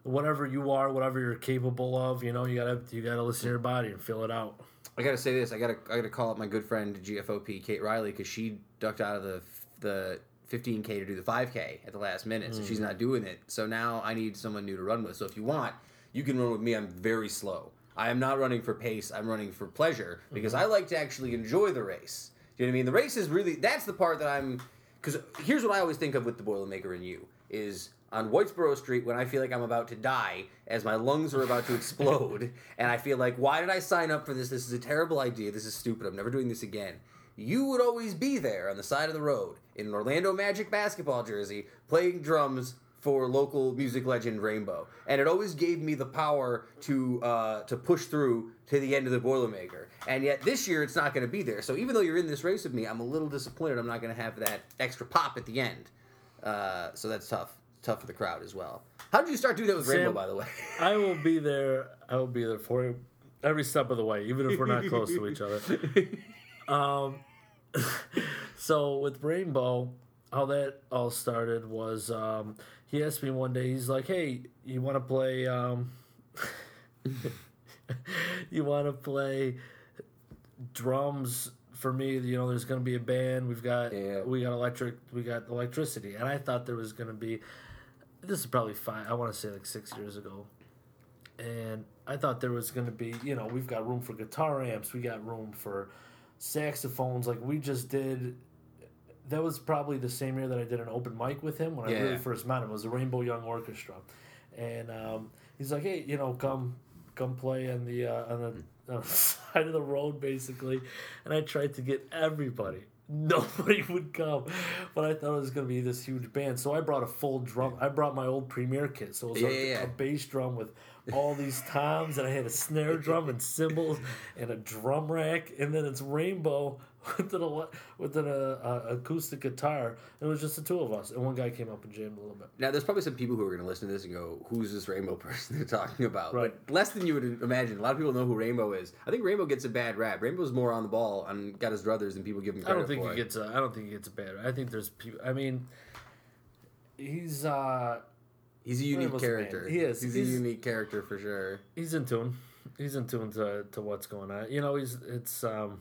whatever you are, whatever you're capable of. You know, you gotta you gotta listen to your body and feel it out. I gotta say this. I gotta I gotta call up my good friend GFOP Kate Riley because she ducked out of the the 15k to do the 5k at the last minute, so she's mm. not doing it. So now I need someone new to run with. So if you want, you can run with me. I'm very slow. I am not running for pace. I'm running for pleasure because mm-hmm. I like to actually enjoy the race. Do you know what I mean? The race is really that's the part that I'm because here's what I always think of with the Boilermaker and you is on Whitesboro Street when I feel like I'm about to die as my lungs are about to explode and I feel like why did I sign up for this? This is a terrible idea. This is stupid. I'm never doing this again. You would always be there on the side of the road in an Orlando Magic basketball jersey playing drums for local music legend Rainbow, and it always gave me the power to uh, to push through to the end of the Boilermaker. And yet this year it's not going to be there. So even though you're in this race with me, I'm a little disappointed. I'm not going to have that extra pop at the end. Uh, so that's tough. Tough for the crowd as well. How did you start doing that with Sam- Rainbow, by the way? I will be there. I will be there for you every step of the way, even if we're not close to each other. Um, so with Rainbow, how that all started was um, he asked me one day. He's like, "Hey, you want to play? Um, you want to play drums?" For me, you know, there's going to be a band. We've got Yeah. we got electric, we got electricity, and I thought there was going to be. This is probably five. I want to say like six years ago and I thought there was going to be, you know, we've got room for guitar amps, we got room for saxophones. Like we just did. That was probably the same year that I did an open mic with him when I really first met him. It was the Rainbow Young Orchestra, and um, he's like, "Hey, you know, come, come play on the uh, on the, side of the road, basically." And I tried to get everybody. Nobody would come, but I thought it was going to be this huge band. So I brought a full drum. I brought my old Premier kit, so it was Yeah, like yeah, yeah. a bass drum with all these toms, and I had a snare drum and cymbals and a drum rack, and then it's Rainbow with an with an uh, uh, acoustic guitar. It was just the two of us, and one guy came up and jammed a little bit. Now, there's probably some people who are going to listen to this and go, "Who's this Rainbow person they're talking about?" Right. But less than you would imagine. A lot of people know who Rainbow is. I think Rainbow gets a bad rap. Rainbow's more on the ball and got his druthers than people give him credit I don't think for. he gets a. I don't think he gets a bad. I think there's people. I mean, he's uh He's a unique the man. character. He is. He's, He's- a unique character for sure. he's in tune. He's in tune to, to what's going on. You know, he's it's um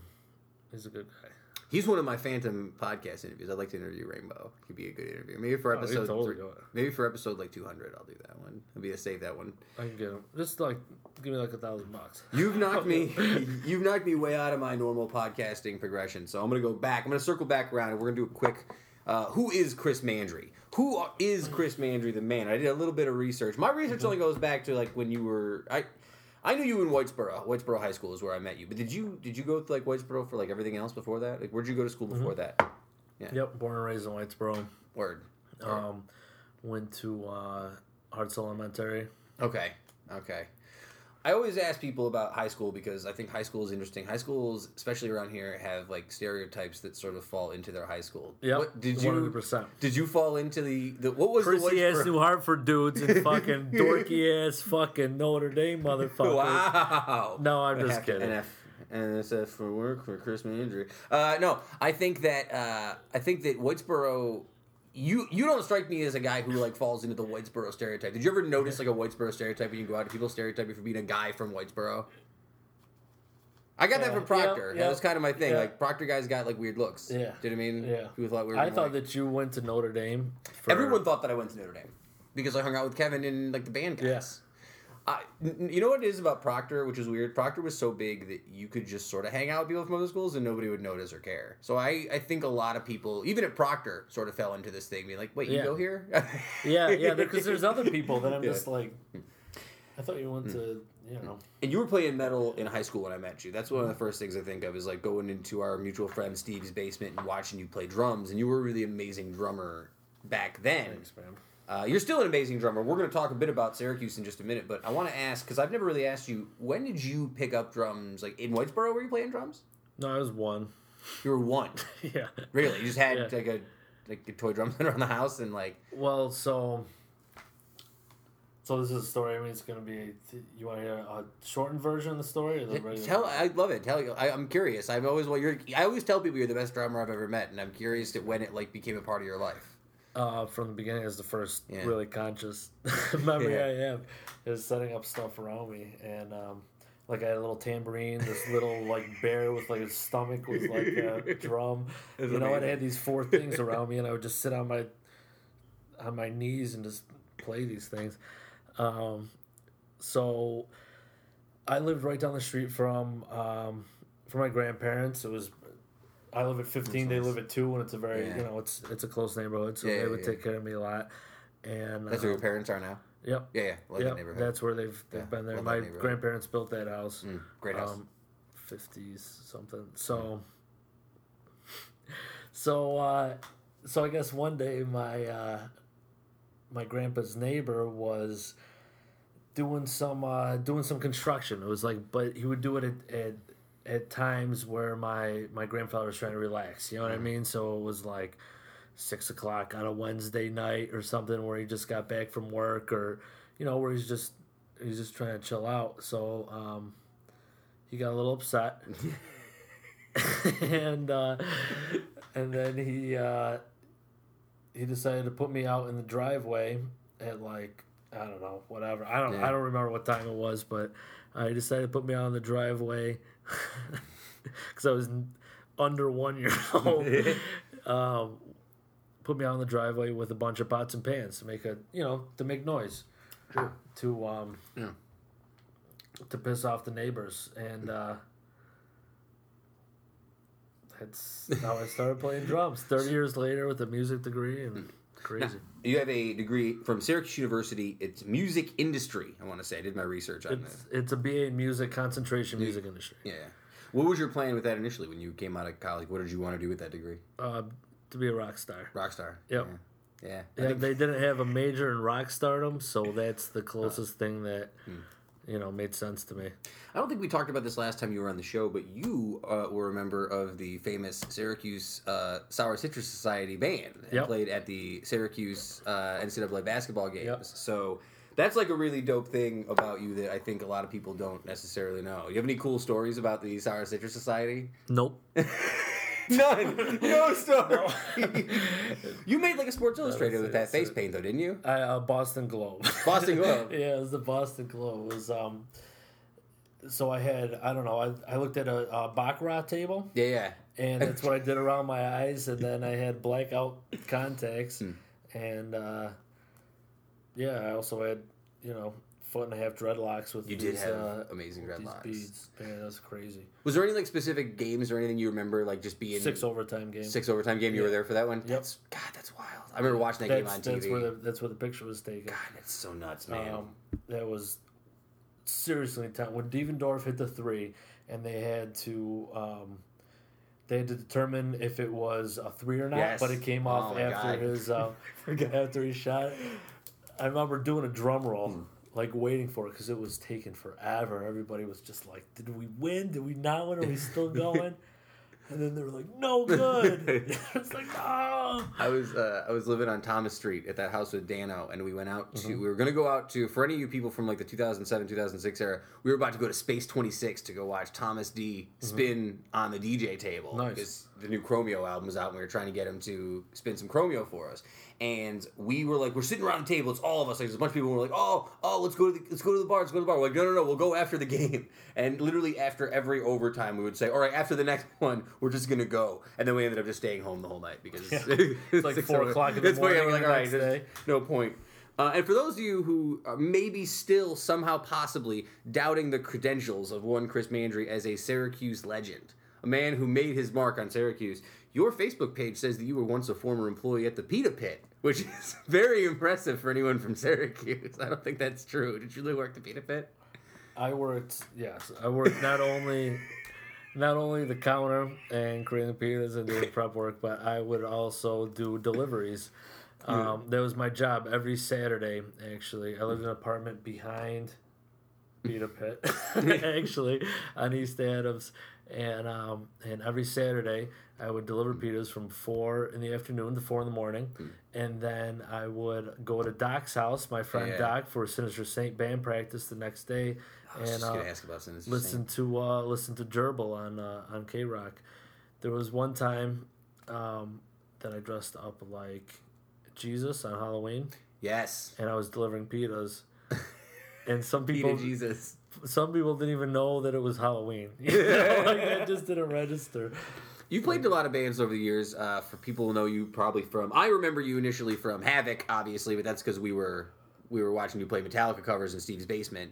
he's a good guy. He's one of my Phantom podcast interviews. I'd like to interview Rainbow. Could be a good interview. Maybe for Oh, episode, he'd totally three- maybe for episode like 200, I'll do that one. I'll be to save that one. I can get him. Just like give me like a thousand bucks. You've knocked me. You've knocked me way out of my normal podcasting progression. So I'm gonna go back. I'm gonna circle back around, and we're gonna do a quick. Uh, who is Chris Mandry? Who is Chris Mandry, the man? I did a little bit of research. My research only goes back to like when you were. I I knew you in Whitesboro. Whitesboro High School is where I met you. But did you did you go to like Whitesboro for like everything else before that? Like where'd you go to school before that? Yep, born and raised in Whitesboro. Word. Um, went to uh, Harts Elementary. Okay. Okay. I always ask people about high school because I think high school is interesting. High schools, especially around here, have like stereotypes that sort of fall into their high school. Yeah, What, did one hundred you percent. did you fall into the, the what was Prissy the ass New Hartford dudes and fucking dorky ass fucking Notre Dame motherfuckers. Wow. No, I'm just kidding. NF, NSF for work for Chris Mandry. Uh, no, I think that uh, I think that Whitesboro. You you don't strike me as a guy who like falls into the Whitesboro stereotype. Did you ever notice like a Whitesboro stereotype when you go out and people stereotype you for being a guy from Whitesboro? I got that from Proctor. yeah, That was kind of my thing. yeah. Like Proctor guys got like weird looks. Yeah. Do you know what I mean? Yeah. People thought we were. I thought like- that you went to Notre Dame. For, Everyone thought that I went to Notre Dame because I hung out with Kevin and like the band guys. I, n- you know what it is about Proctor, which is weird. Proctor was so big that you could just sort of hang out with people from other schools and nobody would notice or care. So I, I think a lot of people, even at Proctor, sort of fell into this thing, being like, "Wait, you go here?" Yeah, yeah, because there's other people that I'm Yeah. just like. Hmm. I thought you went hmm. to, you know. And you were playing metal in high school when I met you. That's one of the first things I think of is like going into our mutual friend Steve's basement and watching you play drums. And you were a really amazing drummer back then. Thanks, man. Uh, you're still an amazing drummer. We're going to talk a bit about Syracuse in just a minute, but I want to ask because I've never really asked you when did you pick up drums? Like in Whitesboro, were you playing drums? No, I was one. You were one, yeah. really. You just had Yeah. like a like a toy drum set around the house and like Well, so So this is a story. I mean, it's gonna be. You want to hear a shortened version of the story? Or the regular? Tell, I love it. Tell you, I, I'm curious. I've always well, you're. I always tell people you're the best drummer I've ever met, and I'm curious to when it like became a part of your life. Uh, from the beginning is the first Yeah. really conscious memory Yeah. I have is setting up stuff around me and um, like I had a little tambourine, this little like bear with like his stomach was like a drum. That's you know, I had these four things around me, and I would just sit on my on my knees and just play these things. Um, so I lived right down the street from um, from my grandparents. It was I live at fifteen, they nice. live at two, and it's a very Yeah. you know it's it's a close neighborhood, so Yeah, they would take care of me a lot. And That's where your um, parents are now. yep, Yeah, yeah. Love that neighborhood. that's where they've they've been there. My grandparents built that house Mm, great house. um, 50s something. So, so, uh, so I guess one day my uh, my grandpa's neighbor was doing some uh, doing some construction. It was like, but he would do it at, at at times where my my grandfather was trying to relax. You know what I mean? So it was like six o'clock on a Wednesday night or something where he just got back from work or you know where he's just he's just trying to chill out. So um, he got a little upset, and uh, and then he uh, he decided to put me out in the driveway at like I don't know whatever I don't Yeah. I don't remember what time it was, but I decided to put me on the driveway because I was under one year old. um, put me on the driveway with a bunch of pots and pans to make a you know to make noise Sure. to um Yeah. to piss off the neighbors and uh that's how I started playing drums 30 years later with a music degree and crazy You have a degree from Syracuse University. It's music industry. I want to say I did my research on it's, this. it's a BA in music concentration music industry Yeah. What was your plan with that initially when you came out of college? What did you want to do with that degree? uh to be a rock star Rock star. Yep. Yeah. Yeah. Yeah, they didn't have a major in rock stardom so that's the closest thing that Hmm. You know made sense to me I don't think we talked about this last time you were on the show, but you uh, were a member of the famous Syracuse uh, Sour Citrus Society band and Yep. played at the Syracuse uh, NCAA basketball games. Yep. So that's like a really dope thing about you that I think a lot of people don't necessarily know. You have any cool stories about the Sour Citrus Society? nope None. no story. you made like a Sports Illustrated with that face paint, though, didn't you? I, uh, Boston Globe. Boston Globe. yeah, it was the Boston Globe. It was um. So I had I don't know I, I looked at a, a baccarat table Yeah, yeah. and that's what I did around my eyes and then I had blackout contacts Hmm. and uh, yeah I also had you know foot and a half dreadlocks with You these, did have uh, amazing dreadlocks. beads. Man, that's crazy. Was there any like specific games or anything you remember, like just being Six overtime game. six overtime game? You were there for that one. Yep. That's God, that's wild. I remember watching that game That's, on TV. that's where the that's where the picture was taken. God, that's so nuts, man. Um, that was seriously intense. When Devendorf hit the three, and they had to um, they had to determine if it was a three or not, Yes. but it came Oh off my after God. his uh, after he shot. I remember doing a drum roll. Hmm. Like waiting for it because it was taking forever. Everybody was just like, "Did we win? Did we not win? Are we still going?" and then they were like, "No good." it's like, "No." I was uh, I was living on Thomas Street at that house with Dano, and we went out to Mm-hmm. we were gonna go out to for any of you people from like the 2007 2006 era. We were about to go to Space 26 to go watch Thomas D spin on the DJ table Mm-hmm. Nice. The new Chromeo album was out, and we were trying to get him to spin some Chromeo for us. And we were like, we're sitting around the table. It's all of us. Like, there's a bunch of people. who were like, oh, oh, let's go to the, let's go to the bar. Let's go to the bar. We're like, no, no, no. We'll go after the game. And literally after every overtime, we would say, all right, after the next one, we're just gonna go. And then we ended up just staying home the whole night because Yeah. It's like four over- o'clock in the It's morning We're like, all right, there's no point. Uh, and for those of you who are maybe still somehow possibly doubting the credentials of one Chris Mandry as a Syracuse legend, a man who made his mark on Syracuse, your Facebook page says that you were once a former employee at the Pita Pit, which is very impressive for anyone from Syracuse. I don't think that's true. Did you really work the Pita Pit? I worked yes, I worked not only not only the counter and creating the pizzas and doing prep work, but I would also do deliveries. Um, that was my job every Saturday. Actually, I lived in an apartment behind Pita Pit, actually on East Adams, and um, and every Saturday I would deliver pizzas from four in the afternoon to four in the morning, Hmm. and then I would go to Doc's house, my friend Yeah. Doc, for Sinister Saint band practice the next day, I was and just uh, gonna ask about Sinister Saint. listen to uh, listen to Gerbil on uh, on K Rock. There was one time um, that I dressed up like Jesus on Halloween, Yes. and I was delivering pizzas. And some people, Peter Jesus. Some people didn't even know that it was Halloween. You know, like that just didn't register. You played a lot of bands over the years. Uh, for people who know you probably from, I remember you initially from Havoc, obviously, but that's because we were we were watching you play Metallica covers in Steve's basement.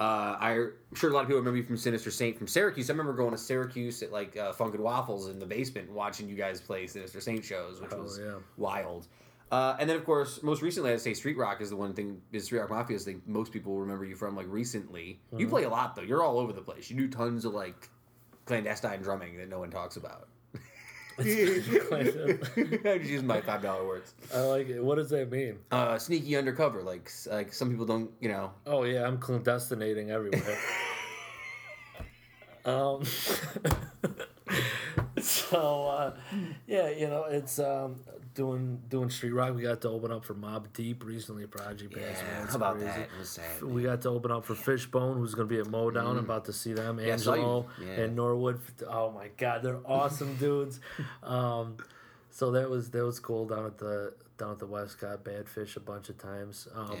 Uh, I'm sure a lot of people remember you from Sinister Saint from Syracuse. I remember going to Syracuse at like uh, Funk and Waffles in the basement watching you guys play Sinister Saint shows, which Oh, was yeah. wild. Uh, and then, of course, most recently, I'd say Street Rock is the one thing. Is Street Rock Mafia is the thing most people remember you from. Like recently, Mm-hmm. you play a lot though. You're all over the place. You do tons of like clandestine drumming that no one talks about. I'm just using my five dollar words. I like it. What does that mean? Uh, sneaky undercover, like like some people don't, you know. Oh yeah, I'm clandestinating everywhere. um, so uh, yeah, you know, it's um, doing doing street rock. We got to open up for Mobb Deep recently. Project Bass, Yeah, how about crazy. that? It was sad. We got to open up for Fishbone, who's going to be at Modown. I'm about to see them. Mm. Yeah, I saw you. Angelo Yeah. and Norwood. Oh my God, they're awesome dudes. Um, so that was that was cool down at the down at the Westcott Badfish a bunch of times. Um, Yeah.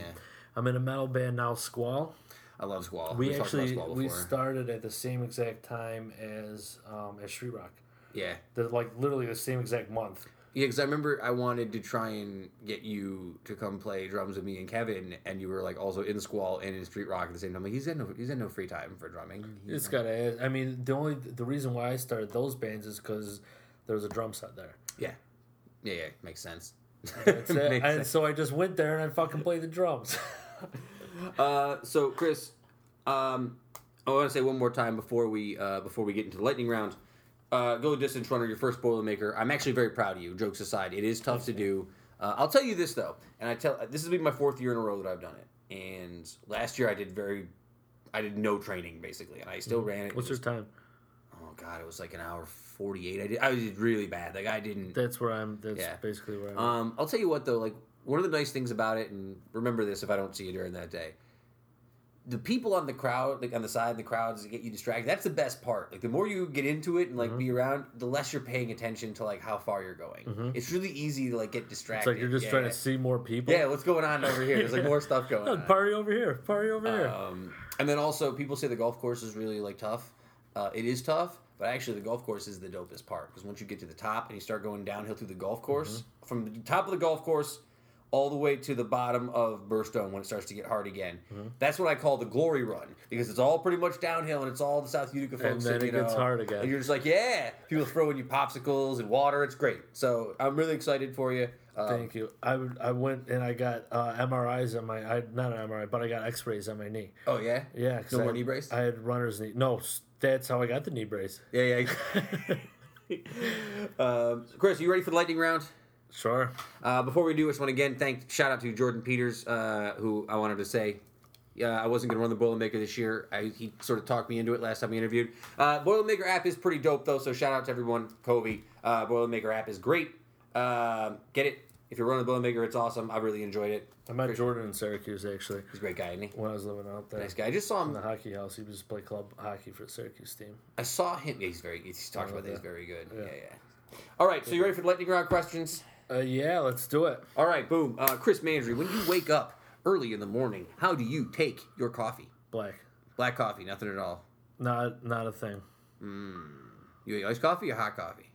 I'm in a metal band now, Squall. I love Squall. We about actually Squall we started at the same exact time as um, as Street Rock. yeah, They're like literally the same exact month. Yeah. Because I remember I wanted to try and get you to come play drums with me and Kevin, and you were like also in Squall and in Street Rock at the same time. Like he's had no he's had no free time for drumming. He's It's gotta. I mean, the only the reason why I started those bands is because there was a drum set there. yeah, yeah, yeah. Makes sense. That's it. Makes and sense. so I just went there and I fucking played the drums. Uh, so Chris, um, I want to say one more time before we uh, before we get into the lightning round. Uh, go distance runner, your first Boilermaker. I'm actually very proud of you. Jokes aside, it is tough to do. Uh, I'll tell you this though, and I tell this has been my fourth year in a row that I've done it. And last year I did very, I did no training basically, and I still ran it. What's your time? Oh god, it was like an hour forty eight. I did. I did really bad. Like I didn't. That's where I'm. That's Yeah. basically where I'm. Um, I'll tell you what though, like one of the nice things about it, and remember this if I don't see you during that day. The people on the crowd, like on the side of the crowds, get you distracted. That's the best part. Like the more you get into it and like be around, the less you're paying attention to like how far you're going. It's really easy to like get distracted. it's like you're just yeah. trying to see more people. Yeah, what's going on over here? There's like more stuff going on. party over here. Party over here. Um, and then also, people say the golf course is really like tough. Uh, it is tough, but actually, the golf course is the dopest part because once you get to the top and you start going downhill through the golf course, Mm-hmm. from the top of the golf course all the way to the bottom of Burrstone when it starts to get hard again. Mm-hmm. That's what I call the glory run because it's all pretty much downhill and it's all the South Utica folks. And then it gets know, hard again. And you're just like, yeah, people throwing you popsicles and water. It's great. So I'm really excited for you. Uh, Thank you. I, I went and I got uh, MRIs on my I not an MRI, but I got X-rays on my knee. oh yeah, yeah. No I more had- knee brace? I had runner's knee. No, that's how I got the knee brace. yeah, yeah. um, Chris, you ready for the lightning round? Sure. Uh, before we do, this one again thank shout out to Jordan Peters, uh, who I wanted to say. Yeah, I wasn't going to run the Boilermaker this year. I, he sort of talked me into it last time we interviewed. Uh, Boilermaker app is pretty dope though, so shout out to everyone. Covey, uh, Boilermaker app is great. Uh, get it if you're running the Boilermaker, it's awesome. I really enjoyed it. I met Jordan in Syracuse actually He's a great guy, isn't he? when I was living out there. Nice guy. I just saw him. In the hockey house, he was play club hockey for the Syracuse team. I saw him. Yeah, he's very. He's talked about that. He's very good. Yeah. Yeah, yeah. All right, so you ready for the lightning round questions? Uh, yeah, let's do it. All right, boom. Uh, Chris Mandry, when you wake up early in the morning, how do you take your coffee? Black, Black coffee, nothing at all. not not a thing. You eat iced coffee or hot coffee?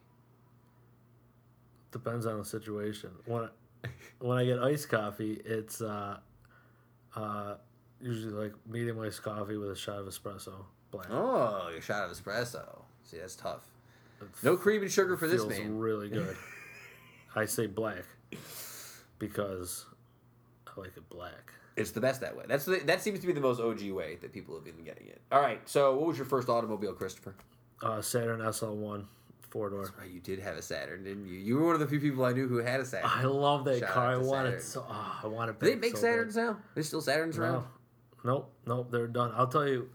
Depends on the situation. When when I get iced coffee, it's uh, uh, usually like medium iced coffee with a shot of espresso. Black. Oh, a shot of espresso. See, that's tough. No cream and sugar for this man. really good. I say black because I like it black. It's the best that way. That's the, that seems to be the most OG way that people have been getting it. All right, so what was your first automobile, Christopher? Uh, Saturn SL1 four door. Right, you did have a Saturn, didn't you? You were one of the few people I knew who had a Saturn. I love that Shout car. I want Saturn. it so. Oh, I want it. Do they make so bad. Saturns now? There's still Saturns around? Nope, nope. They're done. I'll tell you.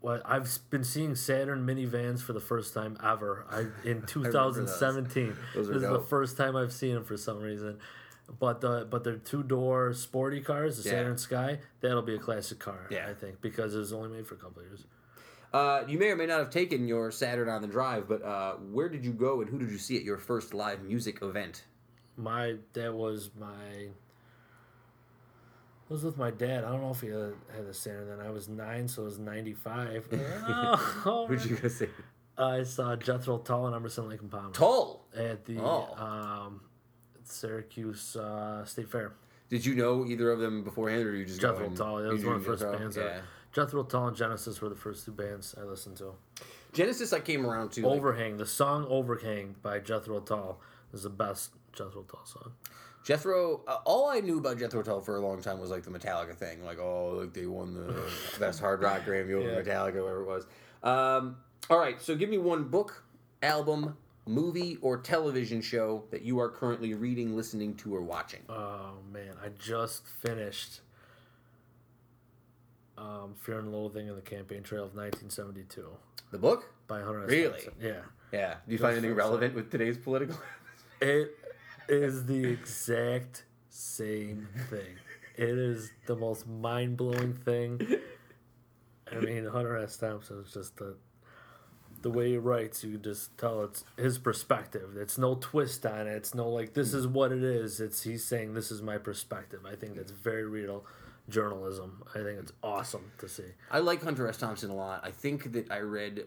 What I've been seeing Saturn minivans for the first time ever. I in 2017. Those This are is the first time I've seen them for some reason. But the but they're two door sporty cars, the Yeah. Saturn Sky. That'll be a classic car, Yeah. I think, because it was only made for a couple of years. Uh, you may or may not have taken your Saturn on the drive, but uh, where did you go and who did you see at your first live music event? My that was my. I was with my dad. I don't know if he had, a Saturn then. I was nine, so it was ninety five. oh, Who'd you go see? I saw Jethro Tull and Emerson Lake and Palmer Toll. at the Oh. um, Syracuse uh, State Fair. Did you know either of them beforehand, or you just Jethro Tull. It was one of the first Jethro? bands. Yeah. That, Jethro Tull and Genesis were the first two bands I listened to. Genesis, I came around to. like- Overhang, the song Overhang by Jethro Tull is the best Jethro Tull song. Jethro, uh, all I knew about Jethro Tull for a long time was like the Metallica thing, like oh, like they won the best hard rock Grammy over Yeah. Metallica, whatever it was. Um, all right, so give me one book, album, movie, or television show that you are currently reading, listening to, or watching. Oh man, I just finished um, Fear and Loathing in the Campaign Trail of 1972 The book? by Hunter S. Really? Thompson. Yeah. Yeah. Do you find anything relevant with today's political? It is the exact same thing. It is the most mind blowing thing. I mean, Hunter S. Thompson is just the the way he writes. You just tell it's his perspective. It's no twist on it. It's no like this is what it is. It's he's saying this is my perspective. I think that's very real journalism. I think it's awesome to see. I like Hunter S. Thompson a lot. I think that I read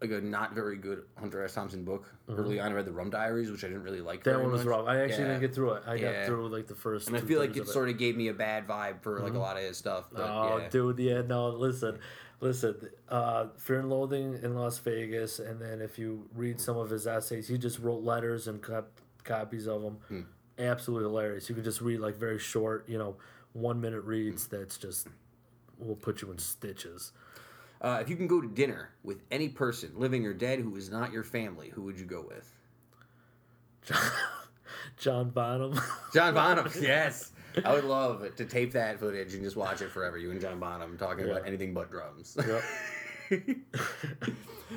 like a not very good Hunter S. Thompson book early on. I read the Rum Diaries, which I didn't really like. Mm-hmm. That one was much. rough. I actually Yeah. didn't get through it. I Yeah. got through like the first. And I feel like it of sort of gave me a bad vibe for like a lot of his stuff. But Oh, yeah. dude, yeah, no, listen, listen. Uh, Fear and Loathing in Las Vegas, and then if you read some of his essays, he just wrote letters and cop- copies of them. Hmm. Absolutely hilarious. You can just read like very short, you know, one minute reads. Hmm. That's just will put you in stitches. Uh, if you can go to dinner with any person, living or dead, who is not your family, who would you go with? John Bonham. John Bonham. yes. I would love to tape that footage and just watch it forever. You and John Bonham talking about anything but drums. yep.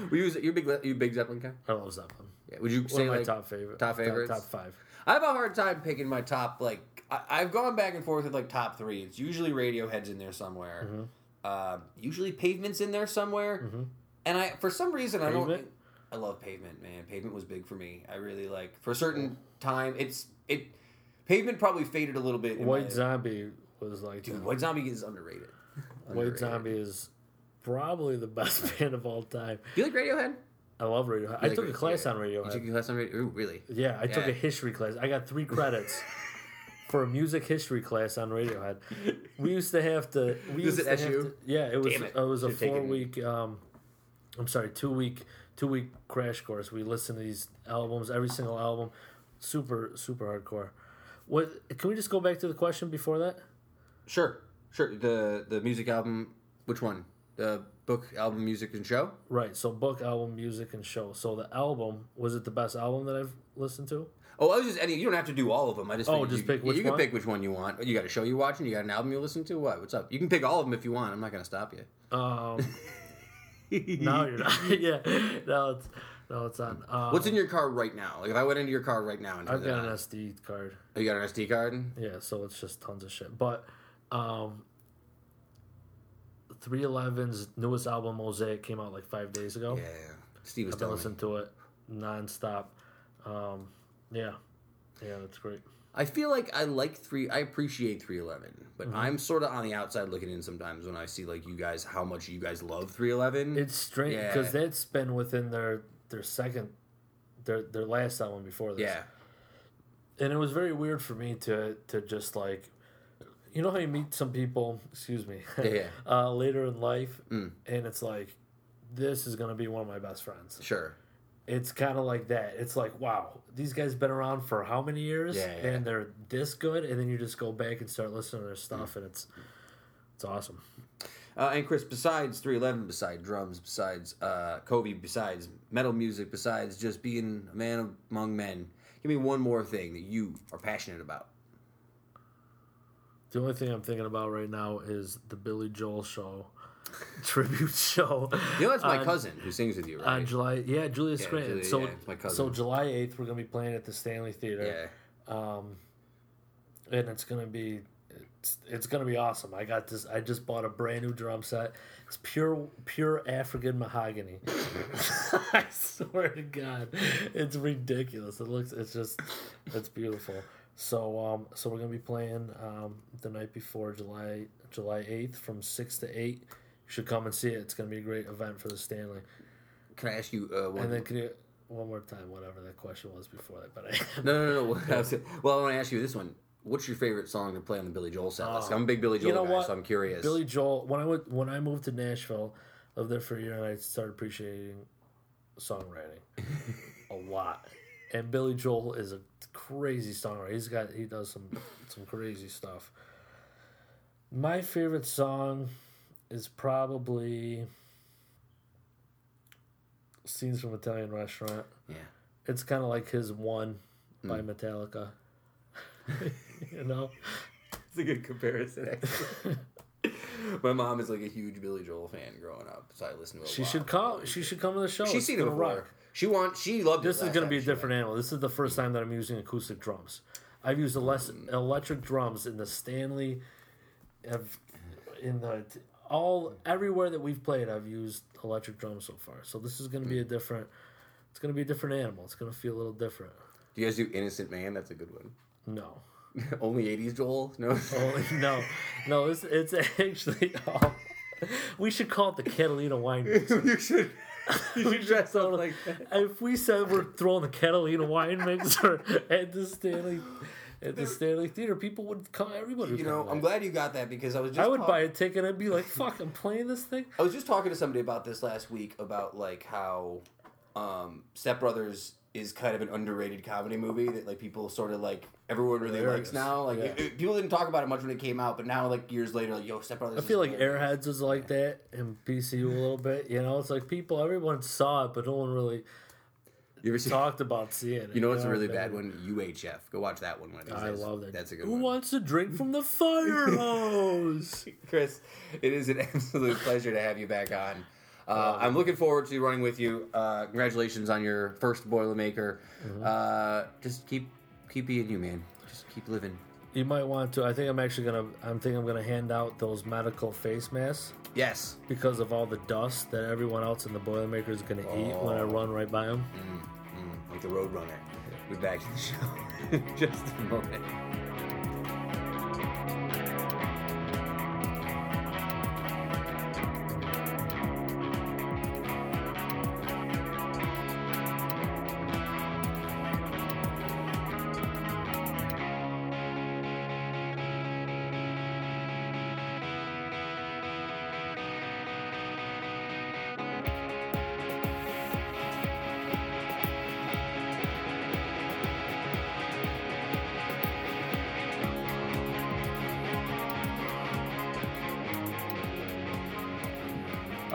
Were you you big you big Zeppelin guy? I love Zeppelin. Yeah. Would you One say of my like, top favorite. top favorites? Top, five. I have a hard time picking my top. Like I, I've gone back and forth with like top three. It's usually Radiohead's in there somewhere. Mm-hmm. Uh, usually Pavement's in there somewhere. And I, for some reason, I don't. I love Pavement, man. Pavement was big for me. I really like for a certain time. It's it. Pavement probably faded a little bit. White Zombie was like Dude, that. White Zombie is underrated. White Zombie is probably the best band of all time. Do you like Radiohead? I love Radiohead. I like took a class Yeah. on You Radiohead. took a class on radio? Ooh, really? Yeah, I took a history class. I got three credits for a music history class on Radiohead. We used to have to. We Was used it to have SU? to- yeah, it was. It. it. was a four week. Um, I'm sorry, two week two week crash course. We listened to these albums, every single album, super super hardcore. What? Can we just go back to the question before that? Sure, sure. The the music album. Which one? The book, album, music, and show. Right. So book, album, music, and show. So the album was it the best album that I've listened to? Oh, I was just any. You don't have to do all of them. I just Oh, just you, pick which You can one? pick which one you want. You got a show you're watching. You got an album you listen to. What? What's up? You can pick all of them if you want. I'm not gonna stop you. Um, no, you're not. yeah. No, it's no, it's on. Um, What's in your car right now? Like if I went into your car right now and I've got an SD card. Oh, you got an SD card. Yeah, so it's just tons of shit. But um 311's newest album Mosaic came out like five days ago. Yeah, Steve was I've been listening to it nonstop. Um, yeah, yeah, that's great. I feel like I like three. I appreciate 311, but Mm-hmm. I'm sort of on the outside looking in sometimes when I see like you guys how much you guys love 311. It's strange Yeah. because that's been within their their second their their last album before this. yeah, and it was very weird for me to to just like you know how you meet some people excuse me Yeah, yeah. uh, later in life Mm. and it's like this is gonna be one of my best friends sure. It's kind of like that it's like wow these guys been around for how many years Yeah, yeah. and they're this good and then you just go back and start listening to their stuff and it's it's awesome Uh, and Chris, besides 311, besides drums, besides uh, Kobe, besides metal music, besides just being a man among men, give me one more thing that you are passionate about. the only thing i'm thinking about right now is the billy joel show tribute show. You know, that's my on- cousin who sings with you, On right? July, yeah, Julius Yeah, Scranton. Julia, so, yeah, it's my cousin. so July eighth, we're gonna be playing at the Stanley Theater. yeah. um, and it's gonna be it's, it's gonna be awesome. I got this. I just bought a brand new drum set. It's pure pure African mahogany. I swear to God, it's ridiculous. It looks. It's just. It's beautiful. So um so we're gonna be playing um the night before July July eighth from six to eight. Should come and see it. It's gonna be a great event for the Stanley. Can I ask you uh, one? And then can you one more time whatever that question was before that, but I no, no, no. no. well, I want to ask you this one. What's your favorite song to play on the Billy Joel set list? I'm a big Billy Joel you know guy, what? so I'm curious. Billy Joel. When I went, when I moved to Nashville, lived there for a year, and I started appreciating songwriting a lot. And Billy Joel is a crazy songwriter. He's got he does some some crazy stuff. My favorite song is probably "Scenes from Italian Restaurant." yeah. It's kind of like his "One" Hmm. by Metallica. you know. It's a good comparison, actually. My mom is like a huge Billy Joel fan growing up, so I listen to She should come. She should come to the show. She's It's seen it before. rock. She wants. She loved. This is going to be a different animal. This is the first time that I'm using acoustic drums. I've used less electric drums in the Stanley, have in the all everywhere that we've played. I've used electric drums so far. So this is going to be a hmm. different. It's going to be a different animal. It's going to feel a little different. Do you guys do Innocent Man? That's a good one. No, Only 80s Joel? No. oh, no, no. It's it's actually. Oh, we should call it the Catalina wine. Mixer. you should. You should dress up like that. if we said we're throwing the Catalina wine mixer at the Stanley at the Stanley Theater, people would come. Everybody, would You know, I'm glad you got that because I was just. I would talk- buy a ticket and be like, "Fuck, I'm playing this thing." I was just talking to somebody about this last week about like how um, Step Brothers is kind of an underrated comedy movie that like people sort of like everyone really Hilarious. likes now. Like Yeah. it- it- people didn't talk about it much when it came out, but now like years later, like yo, Step Brothers. I feel like Airheads was like that and PCU a little bit. You know, it's like people, everyone saw it, but no one really You ever see? talked about seeing it. You know what's a really They- bad one? UHF. Go watch that one. one of these I days. love that. That's a good Who one. Who wants to drink from the fire hose? Chris, it is an absolute pleasure to have you back on. Uh, I'm looking forward to running with you. Uh, congratulations on your first Boilermaker. Uh, just keep keep being you, man. Just keep living. you might want to. I think I'm actually gonna. I'm thinking I'm gonna hand out those medical face masks. Yes. because of all the dust that everyone else in the Boilermaker is going to eat when I run right by them. Mm, like the Roadrunner. We'll be back to the show in just a moment.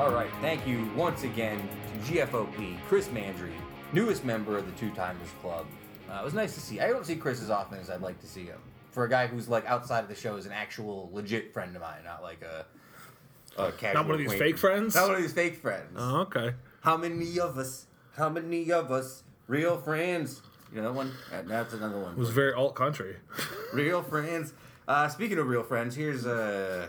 All right, thank you once again to GFOP, Chris Mandry, newest member of the Two Timers Club. Uh, it was nice to see. I don't see Chris as often as I'd like to see him. For a guy who's like outside of the show is an actual legit friend of mine, not like a, a casual. Not one of these fake friends? Not one of these fake friends. Oh, okay. How many of us? How many of us? Real friends. You know that one? Uh, That's another one. It was very alt country. Real friends. Uh, speaking of real friends, here's uh,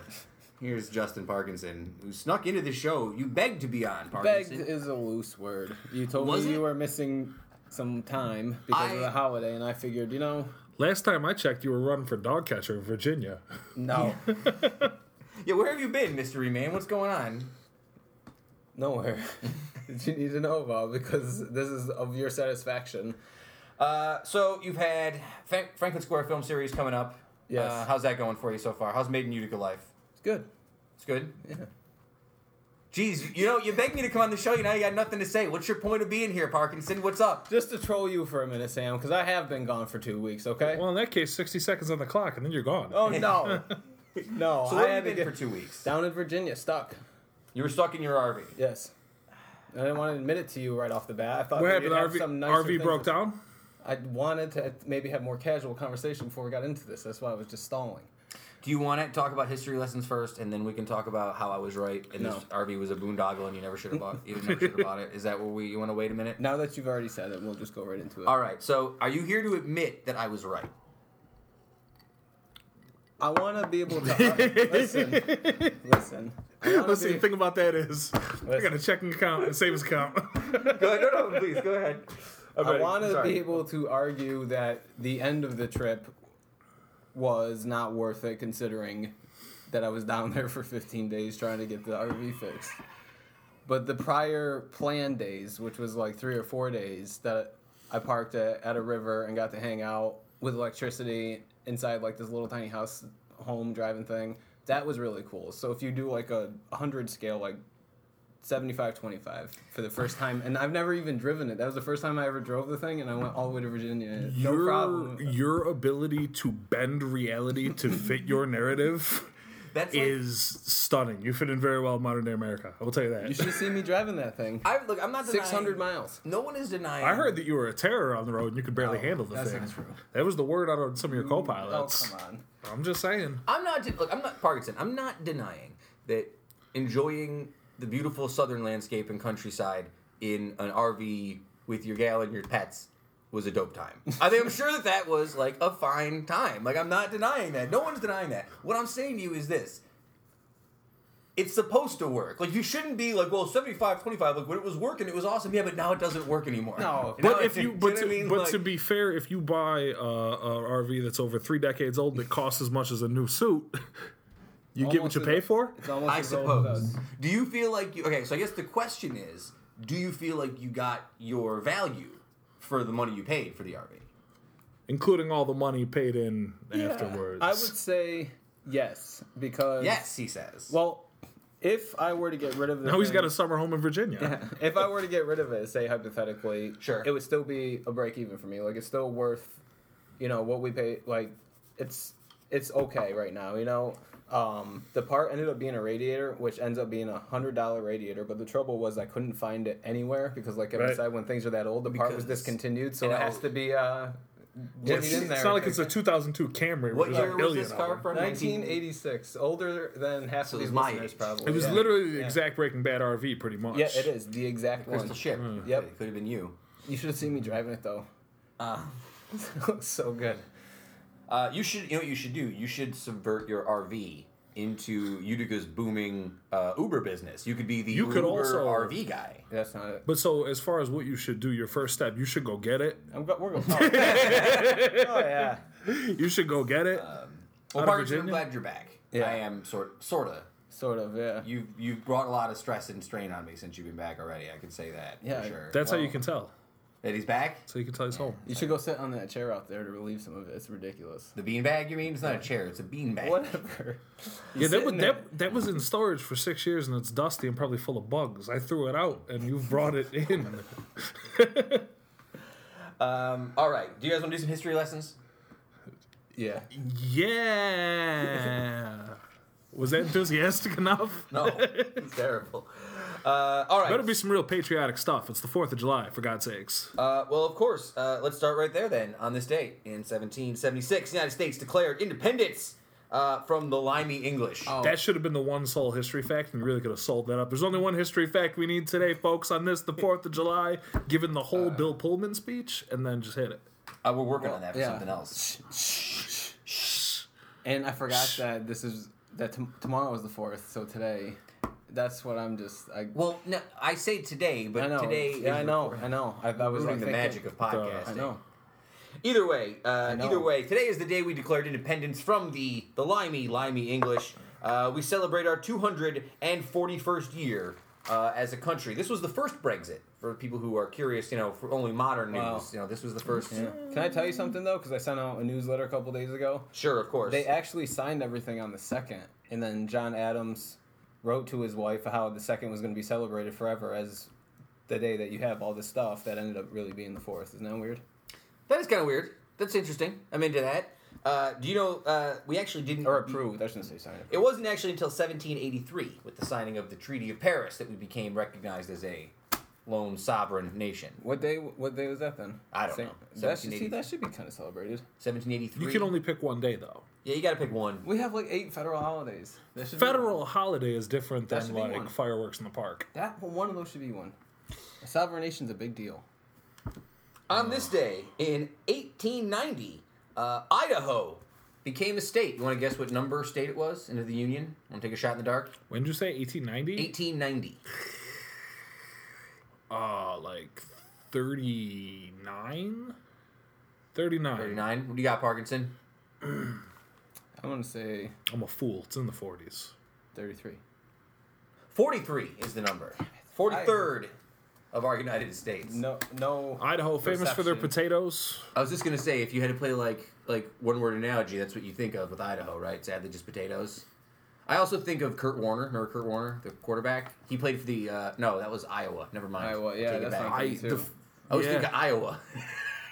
here's Justin Parkinson who snuck into the show. You begged to be on, Begged Parkinson. is a loose word. You told Was me it? you were missing some time because of the holiday, and I figured, you know, Last time I checked, you were running for dog catcher in Virginia. no, yeah, where have you been, mystery man? What's going on? nowhere. Did you need to know about because this is of your satisfaction. Uh, so you've had Frank- Franklin Square film series coming up. Yes. Uh, how's that going for you so far? How's Made in Utica life? It's good. It's good. Yeah. Jeez, you know, you begged me to come on the show. You know, you got nothing to say. What's your point of being here, Parkinson? What's up? Just to troll you for a minute, Sam, because I have been gone for two weeks. Okay. Well, in that case, 60 seconds on the clock, and then you're gone. oh no, no. So I where have had you been get for two weeks? down in Virginia, stuck. You were stuck in your RV. Yes. I didn't want to admit it to you right off the bat. I thought what maybe happened? have RV, some nicer RV broke to- down? I wanted to maybe have more casual conversation before we got into this. That's why I was just stalling. Do you want to talk about history lessons first, and then we can talk about how I was right and No. this RV was a boondoggle and you never should have bought. You never should have bought it. Is that what we? You want to wait a minute? Now that you've already said it, we'll just go right into it. All right. So, are you here to admit that I was right? I want to be able to listen. Listen. I wanna Let's see. be- The thing about that is, I got a checking account and savings account. Go ahead. No, no, please go ahead. I want to be able to argue that the end of the trip was not worth it, considering that I was down there for 15 days trying to get the RV fixed. But the prior planned days, which was like three or four days, that I parked at, at a river and got to hang out with electricity inside like this little tiny house home driving thing, that was really cool. So if you do like a 100 scale, like 75 25 for the first time and i've never even driven it that was the first time i ever drove the thing and i went all the way to virginia no your, problem Your ability to bend reality to fit your narrative That's like, is stunning. You fit in very well in modern day America. I will tell you that. you should see me driving that thing I look. I'm not denying. 600 miles No one is denying. I heard that you were a terror on the road and you could barely No, handle the that's thing. not true. That was the word out of some of your oh co-pilots. Oh come on I'm just saying. I'm not. de- Look, I'm not Parkinson. I'm not denying that enjoying the beautiful southern landscape and countryside in an RV with your gal and your pets was a dope time. I think I'm sure that that was like a fine time. Like I'm not denying that. No one's denying that. What I'm saying to you is this. It's supposed to work. Like you shouldn't be like, well, 75, 25, like when it was working, it was awesome. Yeah, but now it doesn't work anymore. No, But if you, but to, I mean? but Like- to be fair, if you buy uh, a RV that's over three decades old that costs as much as a new suit, you get what you pay for. it's I as old as suppose. Do you feel like you? Okay, so I guess the question is, do you feel like you got your value for the money you paid for the RV? including all the money paid in afterwards. i would say yes because Yes, he says. well if i were to get rid of the now he's thing- got a summer home in Virginia. if I were to get rid of it, say hypothetically, Sure. it would still be a break even for me. Like it's still worth, you know, what we pay. Like it's it's okay right now. You know, um, the part ended up being a radiator, which ends up being a hundred dollar radiator. But the trouble was I couldn't find it anywhere because, like Kevin Right. said, when things are that old, the part was discontinued, so it it has to be uh, It's, in there. it's not like it's a 2002 Camry. what What year was this car from? 1986, older than half So of it these was my listeners, age. probably. It was yeah. literally the Yeah. exact Breaking Bad RV, pretty much. Yeah, it is the exact one. Crystal ship. Yep. It could have been you. You should have seen me driving it though. Uh, looks so good. Uh, you should. You know what you should do? You should subvert your RV into Utica's booming uh, Uber business. You could be the You could Uber also- RV guy. That's not it. But so, as far as what you should do, your first step, you should go get it. I'm go- we're going. Oh. oh yeah. You should go get it. Well, Out of Parkinson, I'm glad you're back. Yeah. I am sort sorta. Sort of. Yeah. You've you've brought a lot of stress and strain on me since you've been back already. I can say that Yeah, for sure. That's how you can tell. That he's back. So you can tell he's home. You should go sit on that chair out there to relieve some of it. It's ridiculous. The beanbag, you mean? It's not a chair. It's a beanbag. Whatever. Yeah, that, was, that, that was in storage for six years and it's dusty and probably full of bugs. I threw it out and you've brought it in. Um, all right. Do you guys want to do some history lessons? Yeah. yeah. Was that enthusiastic enough? No, it's terrible. Uh, all right. Better be some real patriotic stuff. It's the 4th of July, for God's sakes. Uh, well, of course. Uh, let's start right there then. On this date in 1776, the United States declared independence uh, from the Limey English. Oh. That should have been the one sole history fact, and you really could have sold that up. There's only one history fact we need today, folks, on this, the 4th of July, given the whole Bill Pullman speech, and then just hit it. Uh, we're working on that for yeah. something else. And I forgot that this is that t- tomorrow is the fourth. So today, that's what I'm just. I. Well, no, I say today, but I know. today. Yeah, is I know. I know. I, I was like the magic of podcasting. I know. Either way, uh, either way, today is the day we declared independence from the the limey, limey English. Uh, we celebrate our 241st year uh, as a country. This was the first Brexit for people who are curious. You know, for only modern news. Wow. You know, this was the first. Yeah. Can I tell you something though? Because I sent out a newsletter a couple days ago. Sure, of course. They actually signed everything on the second, and then John Adams wrote to his wife how the second was going to be celebrated forever as the day that you have all this stuff that ended up really being the fourth. Isn't that weird? that is kind of weird. That's interesting. I'm into that. Uh, do you know? Uh, we actually didn't. Or approved? I shouldn't say signed. It wasn't actually until 1783, with the signing of the Treaty of Paris, that we became recognized as a lone sovereign nation. What day? What day was that then? I don't Same- know. That should, see, that should be kind of celebrated. 1783. You can only pick one day though. Yeah, you got to pick one. We have like eight federal holidays. That Federal holiday is different That than should be like one. fireworks in the park. That one of those should be one. A sovereign nation's a big deal. On this day in 1890, uh, Idaho became a state. You want to guess what number state it was into the Union? Want to take a shot in the dark? When did you say 1890? 1890. Uh, like 39? 39. 39. What do you got, Parkinson? I'm gonna say I'm a fool. It's in the 40s. 33. 43 is the number. 43rd of our United States. No, no. Idaho, famous for their Perception. potatoes. I was just gonna say, if you had to play like like one word analogy, that's what you think of with Idaho, right? Sadly, just potatoes. I also think of Kurt Warner. Remember Kurt Warner, the quarterback? He played for the. Uh, no, that was Iowa. Never mind. Iowa, yeah, Take it that's back. what I'm thinking the too. f- I was Yeah. thinking Iowa.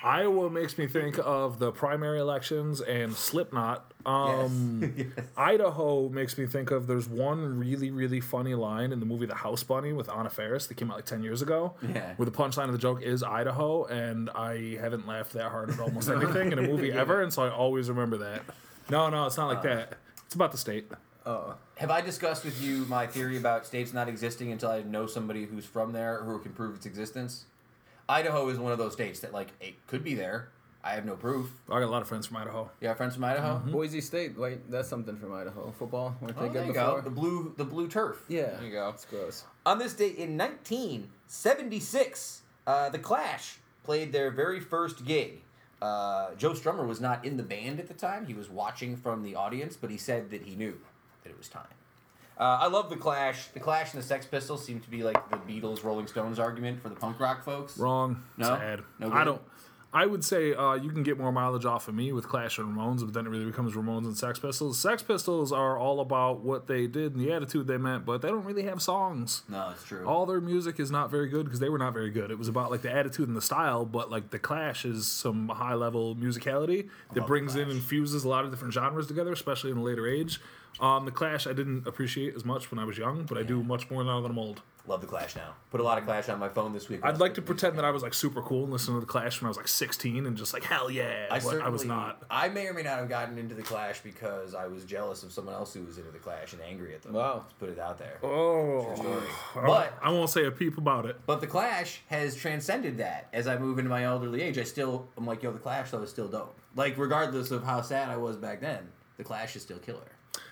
Iowa makes me think of the primary elections and Slipknot. Um, Yes. Idaho makes me think of there's one really, really funny line in the movie The House Bunny with Anna Faris that came out like 10 years ago. Yeah. Where the punchline of the joke is Idaho, and I haven't laughed that hard at almost anything in a movie ever, and so I always remember that. No, no, it's not like that. It's about the state. Oh, Have I discussed with you my theory about states not existing until I know somebody who's from there who can prove its existence? Idaho is one of those states that like it could be there. I have no proof. I got a lot of friends from Idaho. You have friends from Idaho? Boise State. Like that's something from Idaho. Football. Weren't they Oh, good there you before? go. The blue, the blue turf. Yeah. There you go. It's gross. On this date in 1976, uh, the Clash played their very first gig. Uh, Joe Strummer was not in the band at the time. He was watching from the audience, but he said that he knew that it was time. Uh, I love the Clash. The Clash and the Sex Pistols seem to be like the Beatles, Rolling Stones argument for the punk rock folks. Wrong. No? Sad. No I don't. I would say uh, you can get more mileage off of me with Clash and Ramones, but then it really becomes Ramones and Sex Pistols. Sex Pistols are all about what they did and the attitude they meant, but they don't really have songs. No, it's true. All their music is not very good because they were not very good. It was about like the attitude and the style, but like the Clash is some high level musicality that brings in and fuses a lot of different genres together, especially in a later age. Um, the Clash I didn't appreciate as much when I was young, but I do much more now that I'm old. Love the Clash now. Put a lot of Clash on my phone this week. I'd like to pretend that I was like super cool and listen to the Clash when I was like 16 and just like hell yeah, I, but I was not. I may or may not have gotten into the Clash because I was jealous of someone else who was into the Clash and angry at them. Wow. Let's put it out there. Oh, story. I- But- I won't say a peep about it. But the Clash has transcended that. As I move into my elderly age, I still I'm like, yo, the Clash though is still dope. Like regardless of how sad I was back then, the Clash is still killer.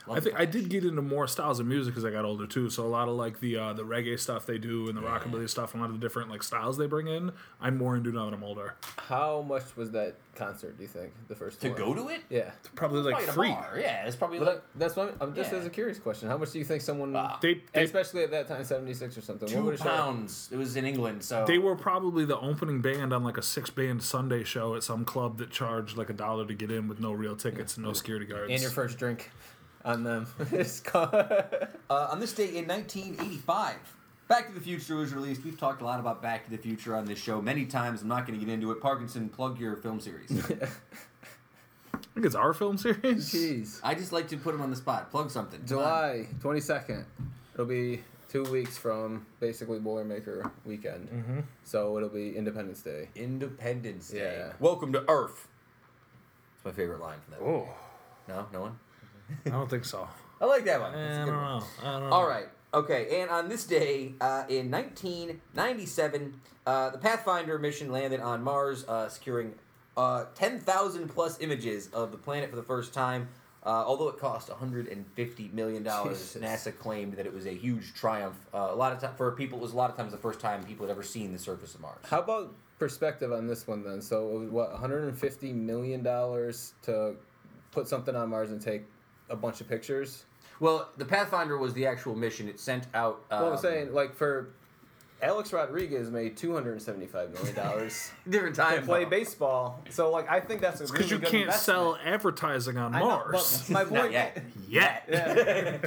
Love I think I did get into more styles of music as I got older too. So a lot of like the uh, the reggae stuff they do and the rockabilly stuff, and a lot of the different like styles they bring in. I'm more into now that I'm older. How much was that concert? Do you think the first to one? go to it. Yeah. Probably like Probably free. Yeah, it's probably But like that's what I'm, I'm just Yeah. as a curious question. How much do you think someone, Wow. They they, especially at that time, seventy six or something, what two would it pounds. It was in England, so they were probably the opening band on like a six band Sunday show at some club that charged like a dollar to get in with no real tickets and no security guards. And your first drink on them. It's called- Uh, on this day in 1985, Back to the Future was released. We've talked a lot about Back to the Future on this show many times. I'm not going to get into it. Parkinson, plug your film series. I think it's our film series. Jeez. I just like to put them on the spot. Plug something. July twenty second. It'll be two weeks from basically Boilermaker weekend. Mm-hmm. So it'll be Independence Day. Independence Day. Yeah. Welcome to Earth. It's my favorite line from that. Oh, No, no one. I don't think so. I like that one. Eh, It's a I good don't one. know. I don't know. All right. Okay. And on this day uh, in 1997, uh, the Pathfinder mission landed on Mars, uh, securing uh, 10,000 plus images of the planet for the first time. Uh, although it cost 150 million dollars, Jesus. NASA claimed that it was a huge triumph. Uh, a lot of time for people, it was a lot of times the first time people had ever seen the surface of Mars. How about perspective on this one then? So it was what 150 million dollars to put something on Mars and take a bunch of pictures. Well, the Pathfinder was the actual mission. It sent out. Um, well, I'm saying like for Alex Rodriguez made 275 million dollars different time to play though. baseball. So like I think that's a Because really you good can't investment. sell advertising on I know, Mars. but my Not point, yet. Yet. Yeah.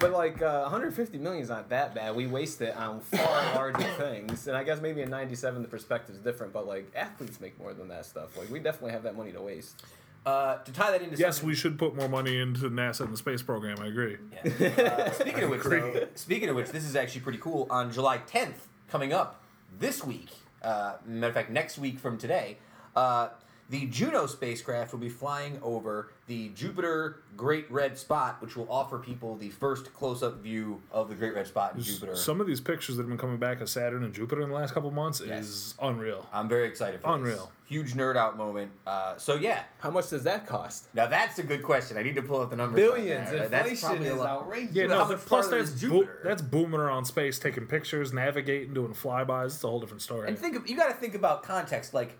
but like uh, 150 million is not that bad. We waste it on far larger things, and I guess maybe in '97 the perspective is different. But like athletes make more than that stuff. Like we definitely have that money to waste. Uh, to tie that into Yes, we should put more money into NASA and the space program. I agree. Yeah. Uh, speaking of which, though, speaking of which, this is actually pretty cool. On July 10th, coming up, this week, uh, matter of fact, next week from today, uh, the Juno spacecraft will be flying over the Jupiter Great Red Spot, which will offer people the first close-up view of the Great Red Spot in Jupiter. Some of these pictures that have been coming back of Saturn and Jupiter in the last couple months Yes. is unreal. I'm very excited for Unreal. this. Huge nerd out moment. Uh, so yeah, How much does that cost? now that's a good question. I need to pull up the numbers. Billions. right there. That's Inflation probably a is lot- outrageous. Yeah, no, how much plus farther that's is bo- Jupiter? that's booming around space, taking pictures, navigating, doing flybys. It's a whole different story. And think of, you got to think about context. Like m-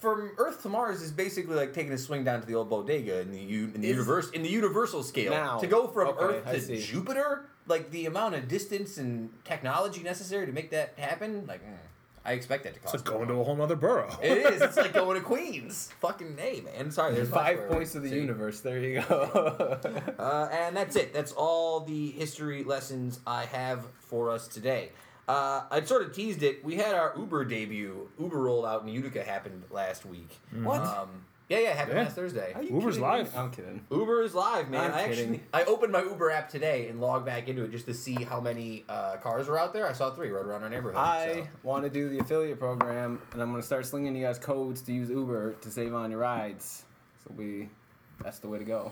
from Earth to Mars is basically like taking a swing down to the old bodega in the u- in the Is- universe in the universal scale. Now, to go from okay, Earth I to see. Jupiter, like the amount of distance and technology necessary to make that happen, like mm, I expect that to cost. it's like going to a whole other borough. It is. It's like going to Queens. Fucking A, man. Sorry, there's my Five swear points word. of the See? universe. There you go. Uh, and that's it. That's all the history lessons I have for us today. Uh, I sort of teased it. We had our Uber debut. Uber rollout in Utica happened last week. What? Um, yeah, yeah, it happened Yeah. last Thursday. Are you Uber's kidding live. Me? I'm kidding. Uber is live, man. I'm I actually kidding. I opened my Uber app today and logged back into it just to see how many uh, cars were out there. I saw three right around our neighborhood. I so. want to do the affiliate program, and I'm going to start slinging you guys codes to use Uber to save on your rides. So we, that's the way to go.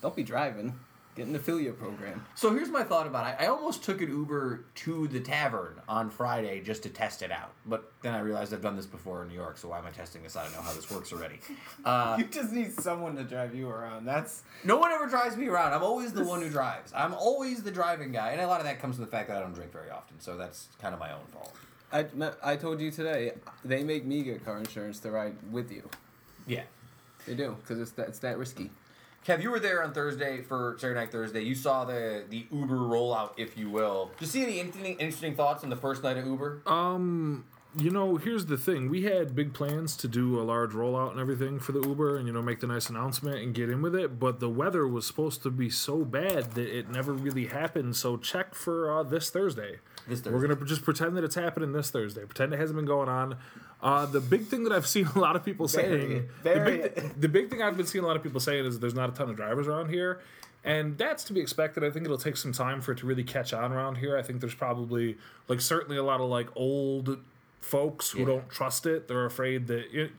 Don't be driving. Get an affiliate program. So here's my thought about it. I almost took an Uber to the tavern on Friday just to test it out, but then I realized I've done this before in New York. So why am I testing this? I don't know how this works already. Uh, you just need someone to drive you around. That's no one ever drives me around. I'm always the one who drives. I'm always the driving guy, and a lot of that comes from the fact that I don't drink very often. So that's kind of my own fault. I, I told you today. They make me get car insurance to ride with you. Yeah. They do because it's that it's that risky. Kev, you were there on Thursday for Saturday Night Thursday. You saw the the Uber rollout, if you will. Did you see any interesting, interesting thoughts on the first night of Uber? Um, you know, here's the thing. We had big plans to do a large rollout and everything for the Uber and, you know, make the nice announcement and get in with it. But the weather was supposed to be so bad that it never really happened. So check for uh, this Thursday. This We're going to just pretend that it's happening this Thursday. Pretend it hasn't been going on. Uh, the big thing that I've seen a lot of people saying, the, big, the big thing I've been seeing a lot of people saying is there's not a ton of drivers around here. And that's to be expected. I think it'll take some time for it to really catch on around here. I think there's probably, like, certainly a lot of, like, old folks who Yeah. don't trust it. They're afraid that, it,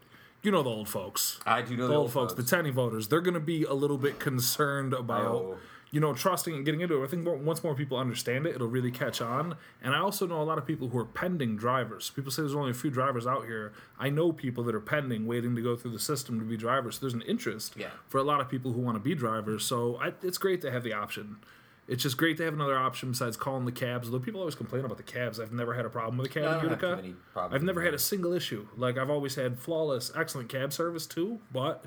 you know, the old folks. I do know The old folks, the Tenney voters, they're going to be a little bit concerned about, Oh. You know, trusting and getting into it. I think once more people understand it, it'll really catch on. And I also know a lot of people who are pending drivers. People say there's only a few drivers out here. I know people that are pending, waiting to go through the system to be drivers. So there's an interest Yeah. for a lot of people who want to be drivers. So I, it's great to have the option. It's just great to have another option besides calling the cabs. Although people always complain about the cabs, I've never had a problem with a cab I in don't have too Utica. I've never had a single issue. Like I've always had flawless, excellent cab service too. But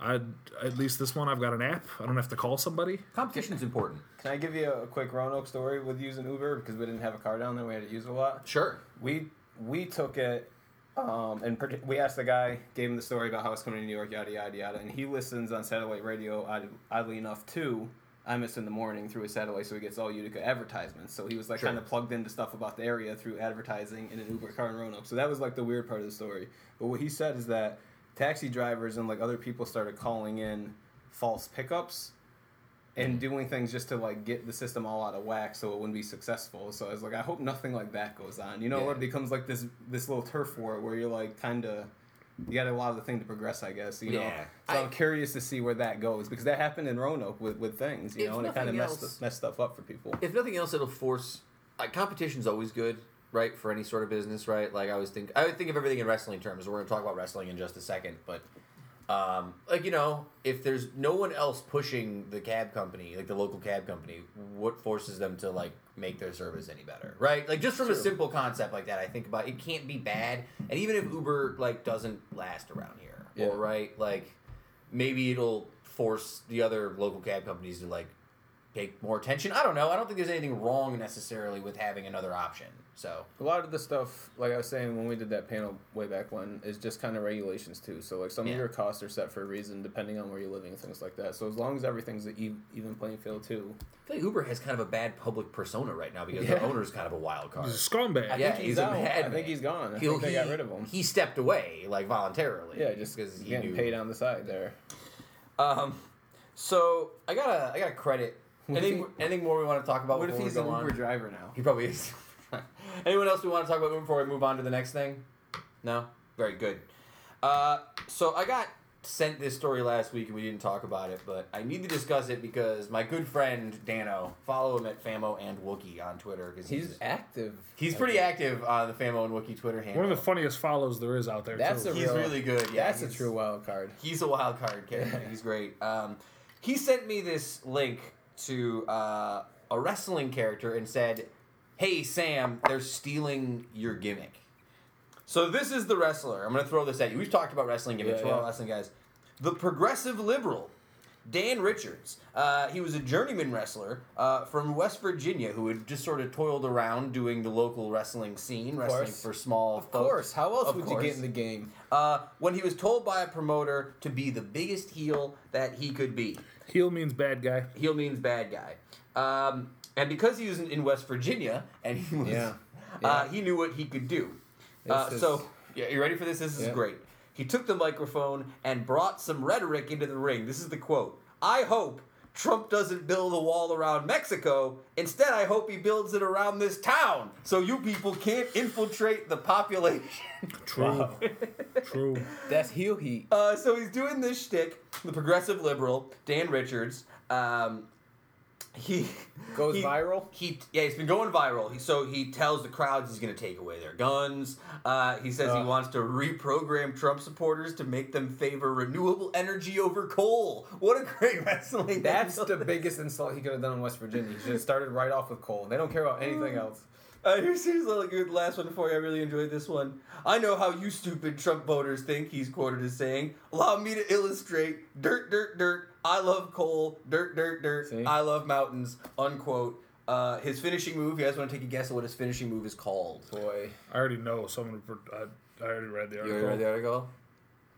I at least this one I've got an app. I don't have to call somebody. Competition's important. Can I give you a quick Roanoke story with using Uber because we didn't have a car down there. We had to use it a lot. Sure. We we took it, um, and partic- we asked the guy, gave him the story about how it's coming to New York, yada yada yada, and he listens on satellite radio. odd- Oddly enough, too. I miss in the morning through his satellite, so he gets all Utica advertisements. So he was like Sure. kind of plugged into stuff about the area through advertising in an Uber car in Roanoke. So that was like the weird part of the story. But what he said is that taxi drivers and like other people started calling in false pickups and mm. doing things just to like get the system all out of whack so it wouldn't be successful. So I was like, I hope nothing like that goes on. You know, Yeah. it becomes like this this little turf war where you're like kind of you got a lot of the thing to progress, I guess. You know, Yeah. so I- I'm curious to see where that goes because that happened in Roanoke with, with things, you know, and it kind of nothing messed else- messed stuff up for people. If nothing else, it'll force. Like, competition's always good, right? For any sort of business, right? Like I always think, I would think of everything in wrestling terms. We're going to talk about wrestling in just a second, but um, like you know, if there's no one else pushing the cab company, like the local cab company, what forces them to like make their service any better, right? Like just from a simple concept like that, I think about it can't be bad. And even if Uber like doesn't last around here, Yeah. or right, like maybe it'll force the other local cab companies to like take more attention. I don't know. I don't think there's anything wrong necessarily with having another option. So A lot of the stuff, like I was saying when we did that panel way back when, is just kind of regulations too. So like some Yeah. of your costs are set for a reason depending on where you're living and things like that. So as long as everything's an even playing field too. I feel like Uber has kind of a bad public persona right now because their Yeah. owner's kind of a wild card. He's a scumbag. I Yeah, think he's he's, a out. I think he's gone. I He'll- think they he, got rid of him. He stepped away like voluntarily. Yeah, just because he getting knew. paid on the side there. Um, so I gotta I gotta credit. What if Anything, anything more we want to talk about? What if before we he's an go Uber on? driver now? He probably is. Anyone else we want to talk about before we move on to the next thing? No? Very good. Uh, so I got sent this story last week and we didn't talk about it, but I need to discuss it because my good friend Dano, follow him at Famo and Wookie on Twitter because he's He's active. he's pretty active on the Famo and Wookie Twitter handle. One of the funniest follows there is out there. That's too. a He's real- really good. Yeah, That's a true wild card. He's a wild card character. He's great. Um, he sent me this link to uh, a wrestling character and said, "Hey Sam, they're stealing your gimmick." So this is the wrestler. I'm going to throw this at you. We've talked about wrestling gimmicks. Yeah, yeah. wrestling guys. The progressive liberal. Dan Richards. Uh, he was a journeyman wrestler uh, from West Virginia who had just sort of toiled around doing the local wrestling scene, wrestling for small Of course. How else Of would course. you get in the game? uh, when he was told by a promoter to be the biggest heel that he could be. Heel means bad guy. Heel means bad guy. Um, and because he was in, West Virginia and he was, Yeah. Uh, he knew what he could do. Uh, is- so, yeah, you ready for this? This is Yeah. great. He took the microphone and brought some rhetoric into the ring. This is the quote I hope Trump doesn't build a wall around Mexico. Instead, I hope he builds it around this town so you people can't infiltrate the population. True. True. That's heel heat. Uh, so he's doing this shtick, the progressive liberal, Dan Richards. Um, he Goes he- viral? He yeah, it's been going viral. He, so he tells the crowds he's going to take away their guns. Uh, he says he Uh. wants to reprogram Trump supporters to make them favor renewable energy over coal. What a great wrestling! That's the biggest insult he could have done in West Virginia. He should have started right off with coal. They don't care about anything else. Uh, here's, here's a little good last one for you. I really enjoyed this one. I know how you stupid Trump voters think, he's quoted as saying. Allow me to illustrate. Dirt, dirt, dirt. I love coal. Dirt, dirt, dirt. See? I love mountains. Unquote. Uh, his finishing move, you guys want to take a guess at what his finishing move is called? Boy. I already know. Someone. I, I already read the article. You already read the article?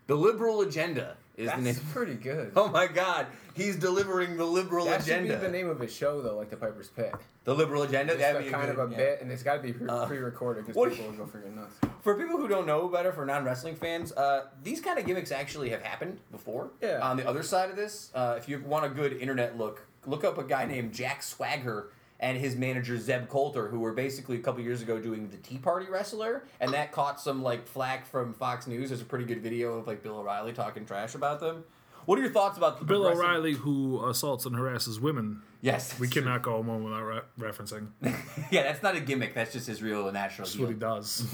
The liberal agenda is the name. That's pretty good. Oh my god, he's delivering the liberal that agenda. should be the name of his show, though, like the Piper's Pit. The liberal agenda? That'd be kind good- of a yeah. bit, and it's got to be pre- Uh, pre-recorded because people will go freaking nuts. For people who don't know better, for non wrestling fans, uh, these kind of gimmicks actually have happened before. Yeah. On the other side of this, uh, if you want a good internet look, look up a guy named Jack Swagger and his manager Zeb Colter, who were basically a couple years ago doing the Tea Party Wrestler, and that caught some like flack from Fox News. There's a pretty good video of like Bill O'Reilly talking trash about them. What are your thoughts about the Bill progressive- O'Reilly, who assaults and harasses women. Yes, We cannot go a moment without re- referencing. yeah, that's not a gimmick. That's just his real natural. That's what he does.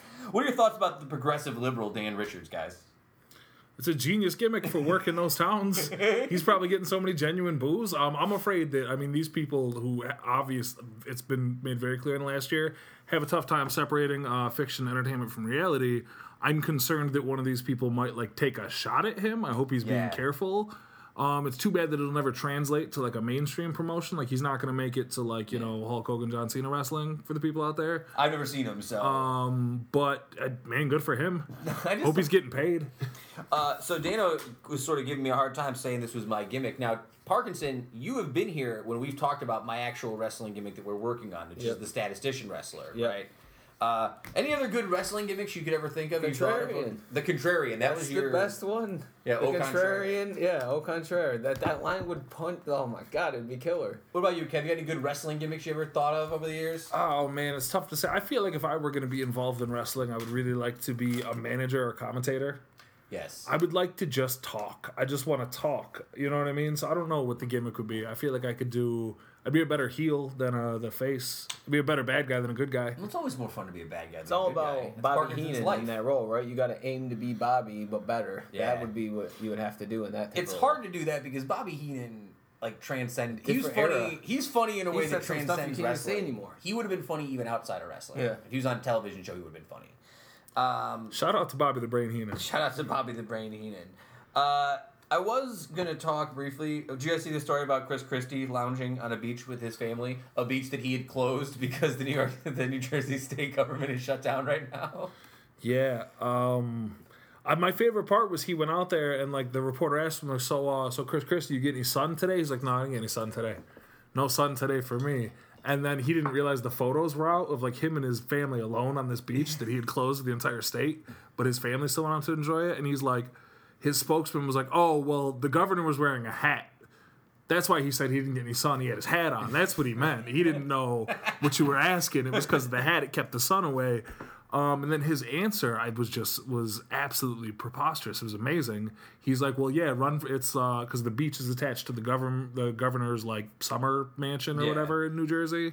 What are your thoughts about the progressive liberal Dan Richards, guys? It's a genius gimmick for work in those towns. He's probably getting so many genuine boos. Um, I'm afraid that I mean these people who obvious it's been made very clear in the last year have a tough time separating uh, fiction entertainment from reality. I'm concerned that one of these people might like take a shot at him. I hope he's being careful. Um, it's too bad that it'll never translate to like a mainstream promotion. Like he's not going to make it to like you know Hulk Hogan, John Cena wrestling for the people out there. I've never seen him, so. Um, but uh, man, good for him. I Hope he's getting paid. Uh, so Dano was sort of giving me a hard time saying this was my gimmick. Now, Parkinson, you have been here when we've talked about my actual wrestling gimmick that we're working on, which Yep. is the statistician wrestler, Yep. right? Uh, any other good wrestling gimmicks you could ever think of? you? Contrarian. The contrarian. That That's was the your best one. Yeah, the au contrarian. Yeah, au contraire. That that line would punt. Oh my god, it'd be killer. What about you, Kev? You got any good wrestling gimmicks you ever thought of over the years? Oh man, it's tough to say. I feel like if I were going to be involved in wrestling, I would really like to be a manager or commentator. Yes. I would like to just talk. I just want to talk. You know what I mean? So I don't know what the gimmick would be. I feel like I could do. I'd be a better heel than uh, the face. I'd be a better bad guy than a good guy. Well, it's always more fun to be a bad guy. It's all about Bobby Heenan life. in that role, right? You got to aim to be Bobby, but better. Yeah. That would be what you would have to do in that. type It's of hard to do that because Bobby Heenan like transcend. He's funny. era. He's funny in a He way that said some transcends can't wrestling. say anymore. He would have been funny even outside of wrestling. Yeah. If he was on a television show, he would have been funny. Um, Shout out to Bobby the Brain Heenan. shout out to Bobby the Brain Heenan. Uh, I was gonna talk briefly. Did you guys see the story about Chris Christie lounging on a beach with his family? A beach that he had closed because the New York, the New Jersey state government is shut down right now. Yeah. Um, I, my favorite part was he went out there and like the reporter asked him, like, "So, uh, so Chris Christie, you get any sun today?" He's like, "No, I didn't get any sun today. No sun today for me." And then he didn't realize the photos were out of like him and his family alone on this beach that he had closed the entire state, but his family still wanted to enjoy it. And he's like, his spokesman was like, "Oh, well, the governor was wearing a hat." That's why he said he didn't get any sun. He had his hat on. That's what he meant. He didn't know what you were asking. It was because of the hat. It kept the sun away. Um, and then his answer, I was just was absolutely preposterous. It was amazing. He's like, "Well, yeah, run. For, it's because the beach is attached to the govern the governor's like summer mansion or Yeah. whatever in New Jersey."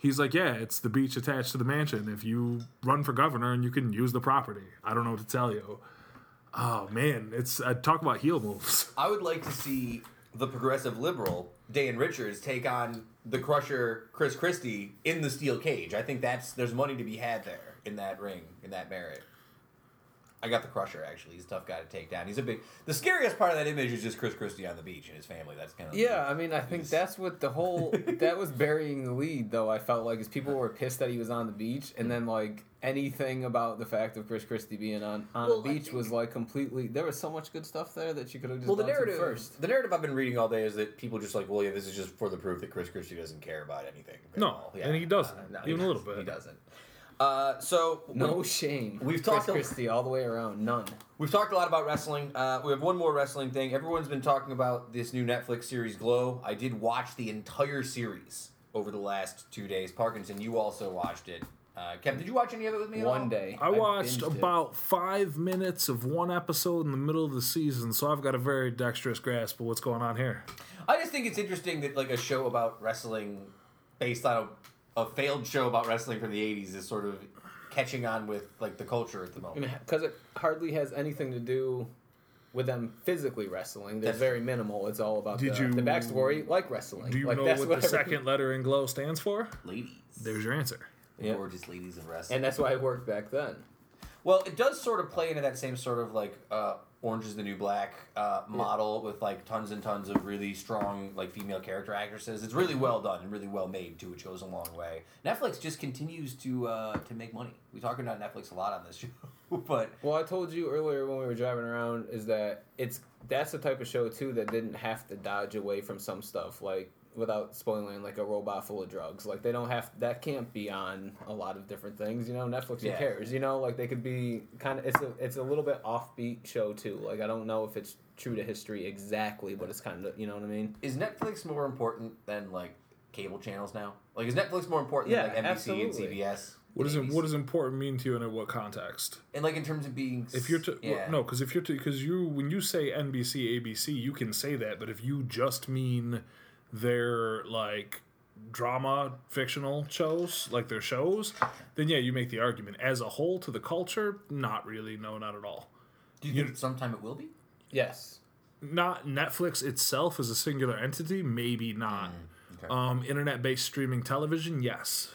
He's like, "Yeah, it's the beach attached to the mansion. If you run for governor and you can use the property, I don't know what to tell you." Oh man, it's uh, talk about heel moves. I would like to see the progressive liberal Dan Richards take on the crusher Chris Christie in the steel cage. I think that's there's money to be had there in that ring in that merit. I got the crusher actually. He's a tough guy to take down. He's a big. The scariest part of that image is just Chris Christie on the beach and his family. That's kind of Yeah, I mean, I think that's what the whole that was burying the lead, though. I felt like is people were pissed that he was on the beach, and then like anything about the fact of Chris Christie being on on Well, the beach think- was like completely. There was so much good stuff there that you could have just Well, the gone to narrative first. the narrative I've been reading all day is that people just like, well, yeah, this is just for the proof that Chris Christie doesn't care about anything. No, all. and he doesn't, no, even he a little doesn't. bit. He doesn't. Uh, so No shame. We've Chris talked a- Christie all the way around. None. We've talked a lot about wrestling. Uh, we have one more wrestling thing. Everyone's been talking about this new Netflix series, Glow. I did watch the entire series over the last two days. Parkinson, you also watched it. Uh, Kevin, did you watch any of it with me? at all? One day. I watched binged it. about five minutes of one episode in the middle of the season, so I've got a very dexterous grasp of what's going on here. I just think it's interesting that like a show about wrestling, based on a, a failed show about wrestling from the '80s, is sort of catching on with like the culture at the moment. because it hardly has anything to do with them physically wrestling. They're That's- very minimal. It's all about Did the, you- the backstory, like wrestling. Do you like, know that's what the every- second letter in glow stands for? Ladies, There's your answer. Yeah. gorgeous ladies in wrestling. And that's why it worked back then. Well, it does sort of play into that same sort of like uh, Orange is the New Black uh, model with like tons and tons of really strong like female character actresses. It's really well done and really well made too, which goes a long way. Netflix just continues to uh, to make money. We talk about Netflix a lot on this show, but Well, I told you earlier when we were driving around is that it's that's the type of show too that didn't have to dodge away from some stuff like without spoiling like a robot full of drugs. Like they don't have that can't be on a lot of different things. You know, Netflix who cares? You know, like they could be kind of it's a it's a little bit offbeat show too. Like I don't know if it's true to history exactly, but it's kind of you know what I mean. is Netflix more important than like cable channels now? Like is Netflix more important Yeah, than like NBC absolutely. and CBS? What is and it? What does important mean to you, and in what context? And like in terms of being If you're to yeah. no, because if you're to because you when you say NBC, ABC, you can say that, but if you just mean their like drama fictional shows, like their shows, then yeah, you make the argument. As a whole, to the culture, not really. No, not at all. do you think sometime it will be? Yes. Not Netflix itself as a singular entity, maybe not. okay. Um, internet-based streaming television, yes.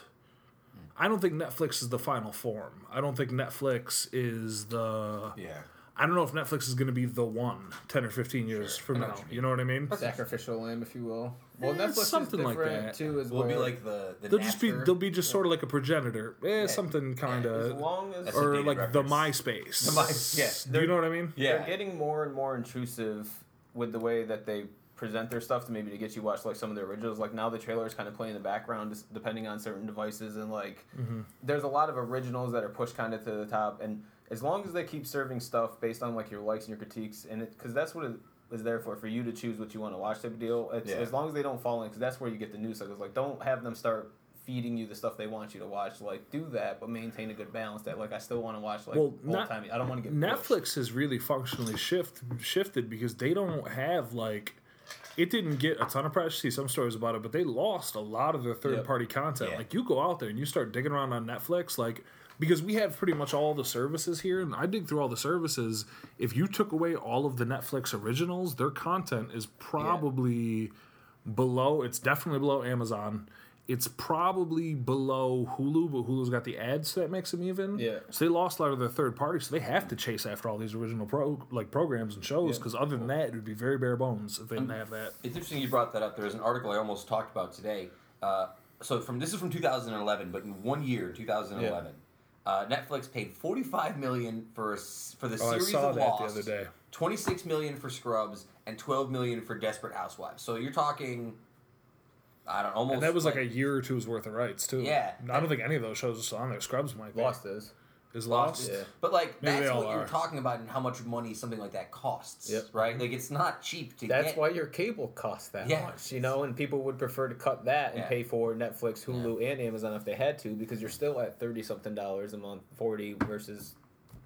I don't think Netflix is the final form. I don't think Netflix is the. Yeah. I don't know if Netflix is going to be the one 10 or 15 years Sure. from now. you. You know what I mean? Sacrificial lamb, if you will. Well, Eh, Netflix something is like that. too. As Will be like the the They'll just be they'll be just sort of like a progenitor. Eh, something kind as of long as or dated like the reference. MySpace. The My- yeah, Do you know what I mean? yeah. they're getting more and more intrusive with the way that they present their stuff to maybe to get you watch like some of the originals like now the trailers kind of play in the background just depending on certain devices and like there's a lot of originals that are pushed kind of to the top and as long as they keep serving stuff based on like your likes and your critiques and it because that's what it is there for for you to choose what you want to watch type of deal it's, Yeah. as long as they don't fall in because that's where you get the news cycles like don't have them start feeding you the stuff they want you to watch like do that but maintain a good balance that like i still want to watch like Well, not- time i don't want to get pushed. Netflix has really functionally shift shifted because they don't have like it didn't get a ton of press. See some stories about it, but they lost a lot of their third Yep. party content. Yeah. Like you go out there and you start digging around on Netflix, like because we have pretty much all the services here, and I dig through all the services. If you took away all of the Netflix originals, their content is probably below. It's definitely below Amazon. It's probably below Hulu, but Hulu's got the ads, so that makes them even. Yeah. So they lost a lot of their third parties, so they have to chase after all these original pro like programs and shows. Yeah. Because other than that, it would be very bare bones if they didn't have that. It's interesting you brought that up. There's an article I almost talked about today. Uh, so from this is from 2011, but in one year, 2011, uh, Netflix paid 45 million for a s for the Oh, I series saw of that the Lost, other day. 26 million for Scrubs, and 12 million for Desperate Housewives. So you're talking, I don't almost. And that was like a year or two's worth of rights too. Yeah. I don't think any of those shows are still on there. Scrubs might be. Lost is. Is lost. Yeah. But like Maybe that's they all what you're are. talking about and how much money something like that costs. Yep. Right? Like it's not cheap to That's get. why your cable costs that Yeah. much, you know, and people would prefer to cut that and Yeah. pay for Netflix, Hulu, and Amazon if they had to, because you're still at thirty something dollars a month, forty versus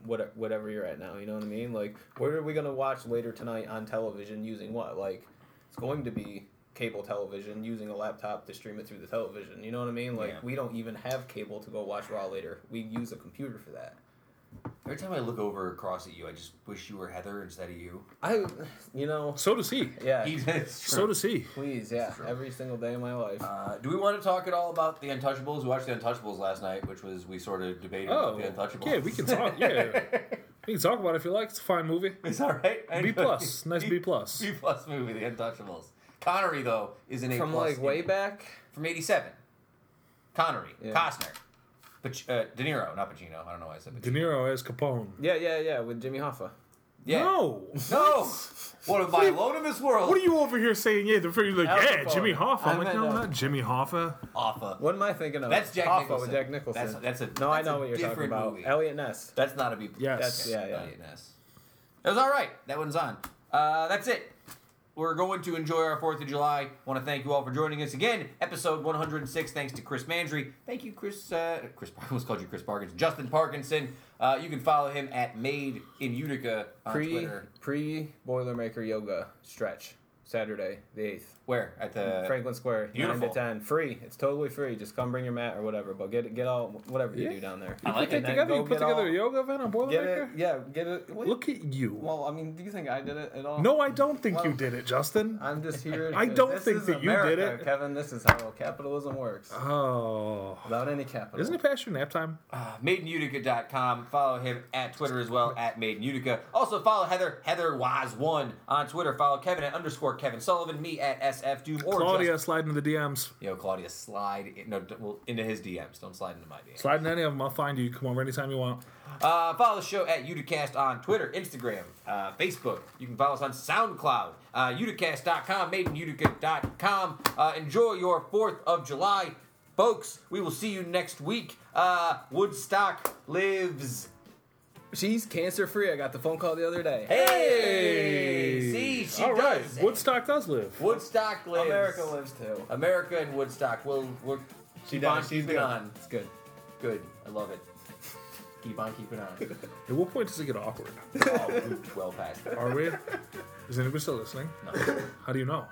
what whatever you're at now. You know what I mean? Like, what are we gonna watch later tonight on television using what? Like, it's going to be cable television using a laptop to stream it through the television. You know what I mean? Like, Yeah. we don't even have cable to go watch Raw later. We use a computer for that. Every time I look over across at you, I just wish you were Heather instead of you. I, you know, So does he. yeah. It's So true. does he. Please, yeah, every single day of my life. Uh, do we want to talk at all about the Untouchables? We watched the Untouchables last night, which was we sort of debated Oh, about the Untouchables. yeah, we can talk. Yeah, we can talk about it if you like. It's a fine movie. It's all right. I B enjoy- plus, nice B plus. B plus movie, The Untouchables. Connery though is an A From plus like way back. from '87. Connery, Yeah. Costner, Pach- uh, De Niro, not Pacino. I don't know why I said Pacino. De Pacino. Niro as Capone. Yeah, yeah, yeah, with Jimmy Hoffa. Yeah. No. No. What am I alone in this world? What are you over here saying? Yeah, the first like, yeah, Capone. Jimmy Hoffa. I'm I like, no, not Jimmy Hoffa. Offa. What am I thinking of? That's Jack Hoffa Nicholson. with Jack Nicholson. That's, that's a. no, I know what you're talking about. movie. Eliot Ness. That's not a B. Yes. That's Yeah, yeah. Eliot Ness. It was all right. That one's on. Uh, that's it. We're going to enjoy our 4th of July. want to thank you all for joining us again. Episode 106. Thanks to Chris Mandry. Thank you, Chris. Uh, Chris, I almost called you Chris Parkinson. Justin Parkinson. Uh, you can follow him at Made in Utica on Pre Twitter. pre Boilermaker yoga stretch Saturday the eighth. Where at the Franklin Square, beautiful. nine to ten, free. It's totally free. Just come bring your mat or whatever, but get get all whatever you Yeah. do down there. I like Put it. that together. You put together all- a yoga event on Get it, Boilermaker. yeah. Get it. what- Look at you. Well, I mean, do you think I did it at all? No, I don't think you did it, Justin. I'm just here. I don't think is that you did it. Kevin. This is how capitalism works. Oh, Without any capital. isn't it past your nap time? uh, MadeInUtica.com. Follow him at Twitter as well, at Made in Utica. Also follow Heather, Heather Wise One on Twitter. Follow Kevin at underscore Kevin Sullivan, me at SF Doom, or Claudia just, slide into the DMs. Yo, Claudia, slide in, no, d- well, into his DMs. Don't slide into my DMs. Slide in any of them. I'll find you. Come over anytime you want. Uh, follow the show at Uticast on Twitter, Instagram, uh, Facebook. You can follow us on SoundCloud, uh, Uticast.com, MadeInUtica.com. Uh, enjoy your 4th of July. Folks, we will see you next week. Uh, Woodstock lives. She's cancer free. I got the phone call the other day. Hey! See, she All right. does. Woodstock does live. Woodstock lives. America lives too. America and Woodstock. We'll, we'll She keep on does. She's keeping good. on. It's good. Good. I love it. Keep on keeping on. At what point does it get awkward? oh, we're well past that. Are we? Is anybody still listening? No. How do you know?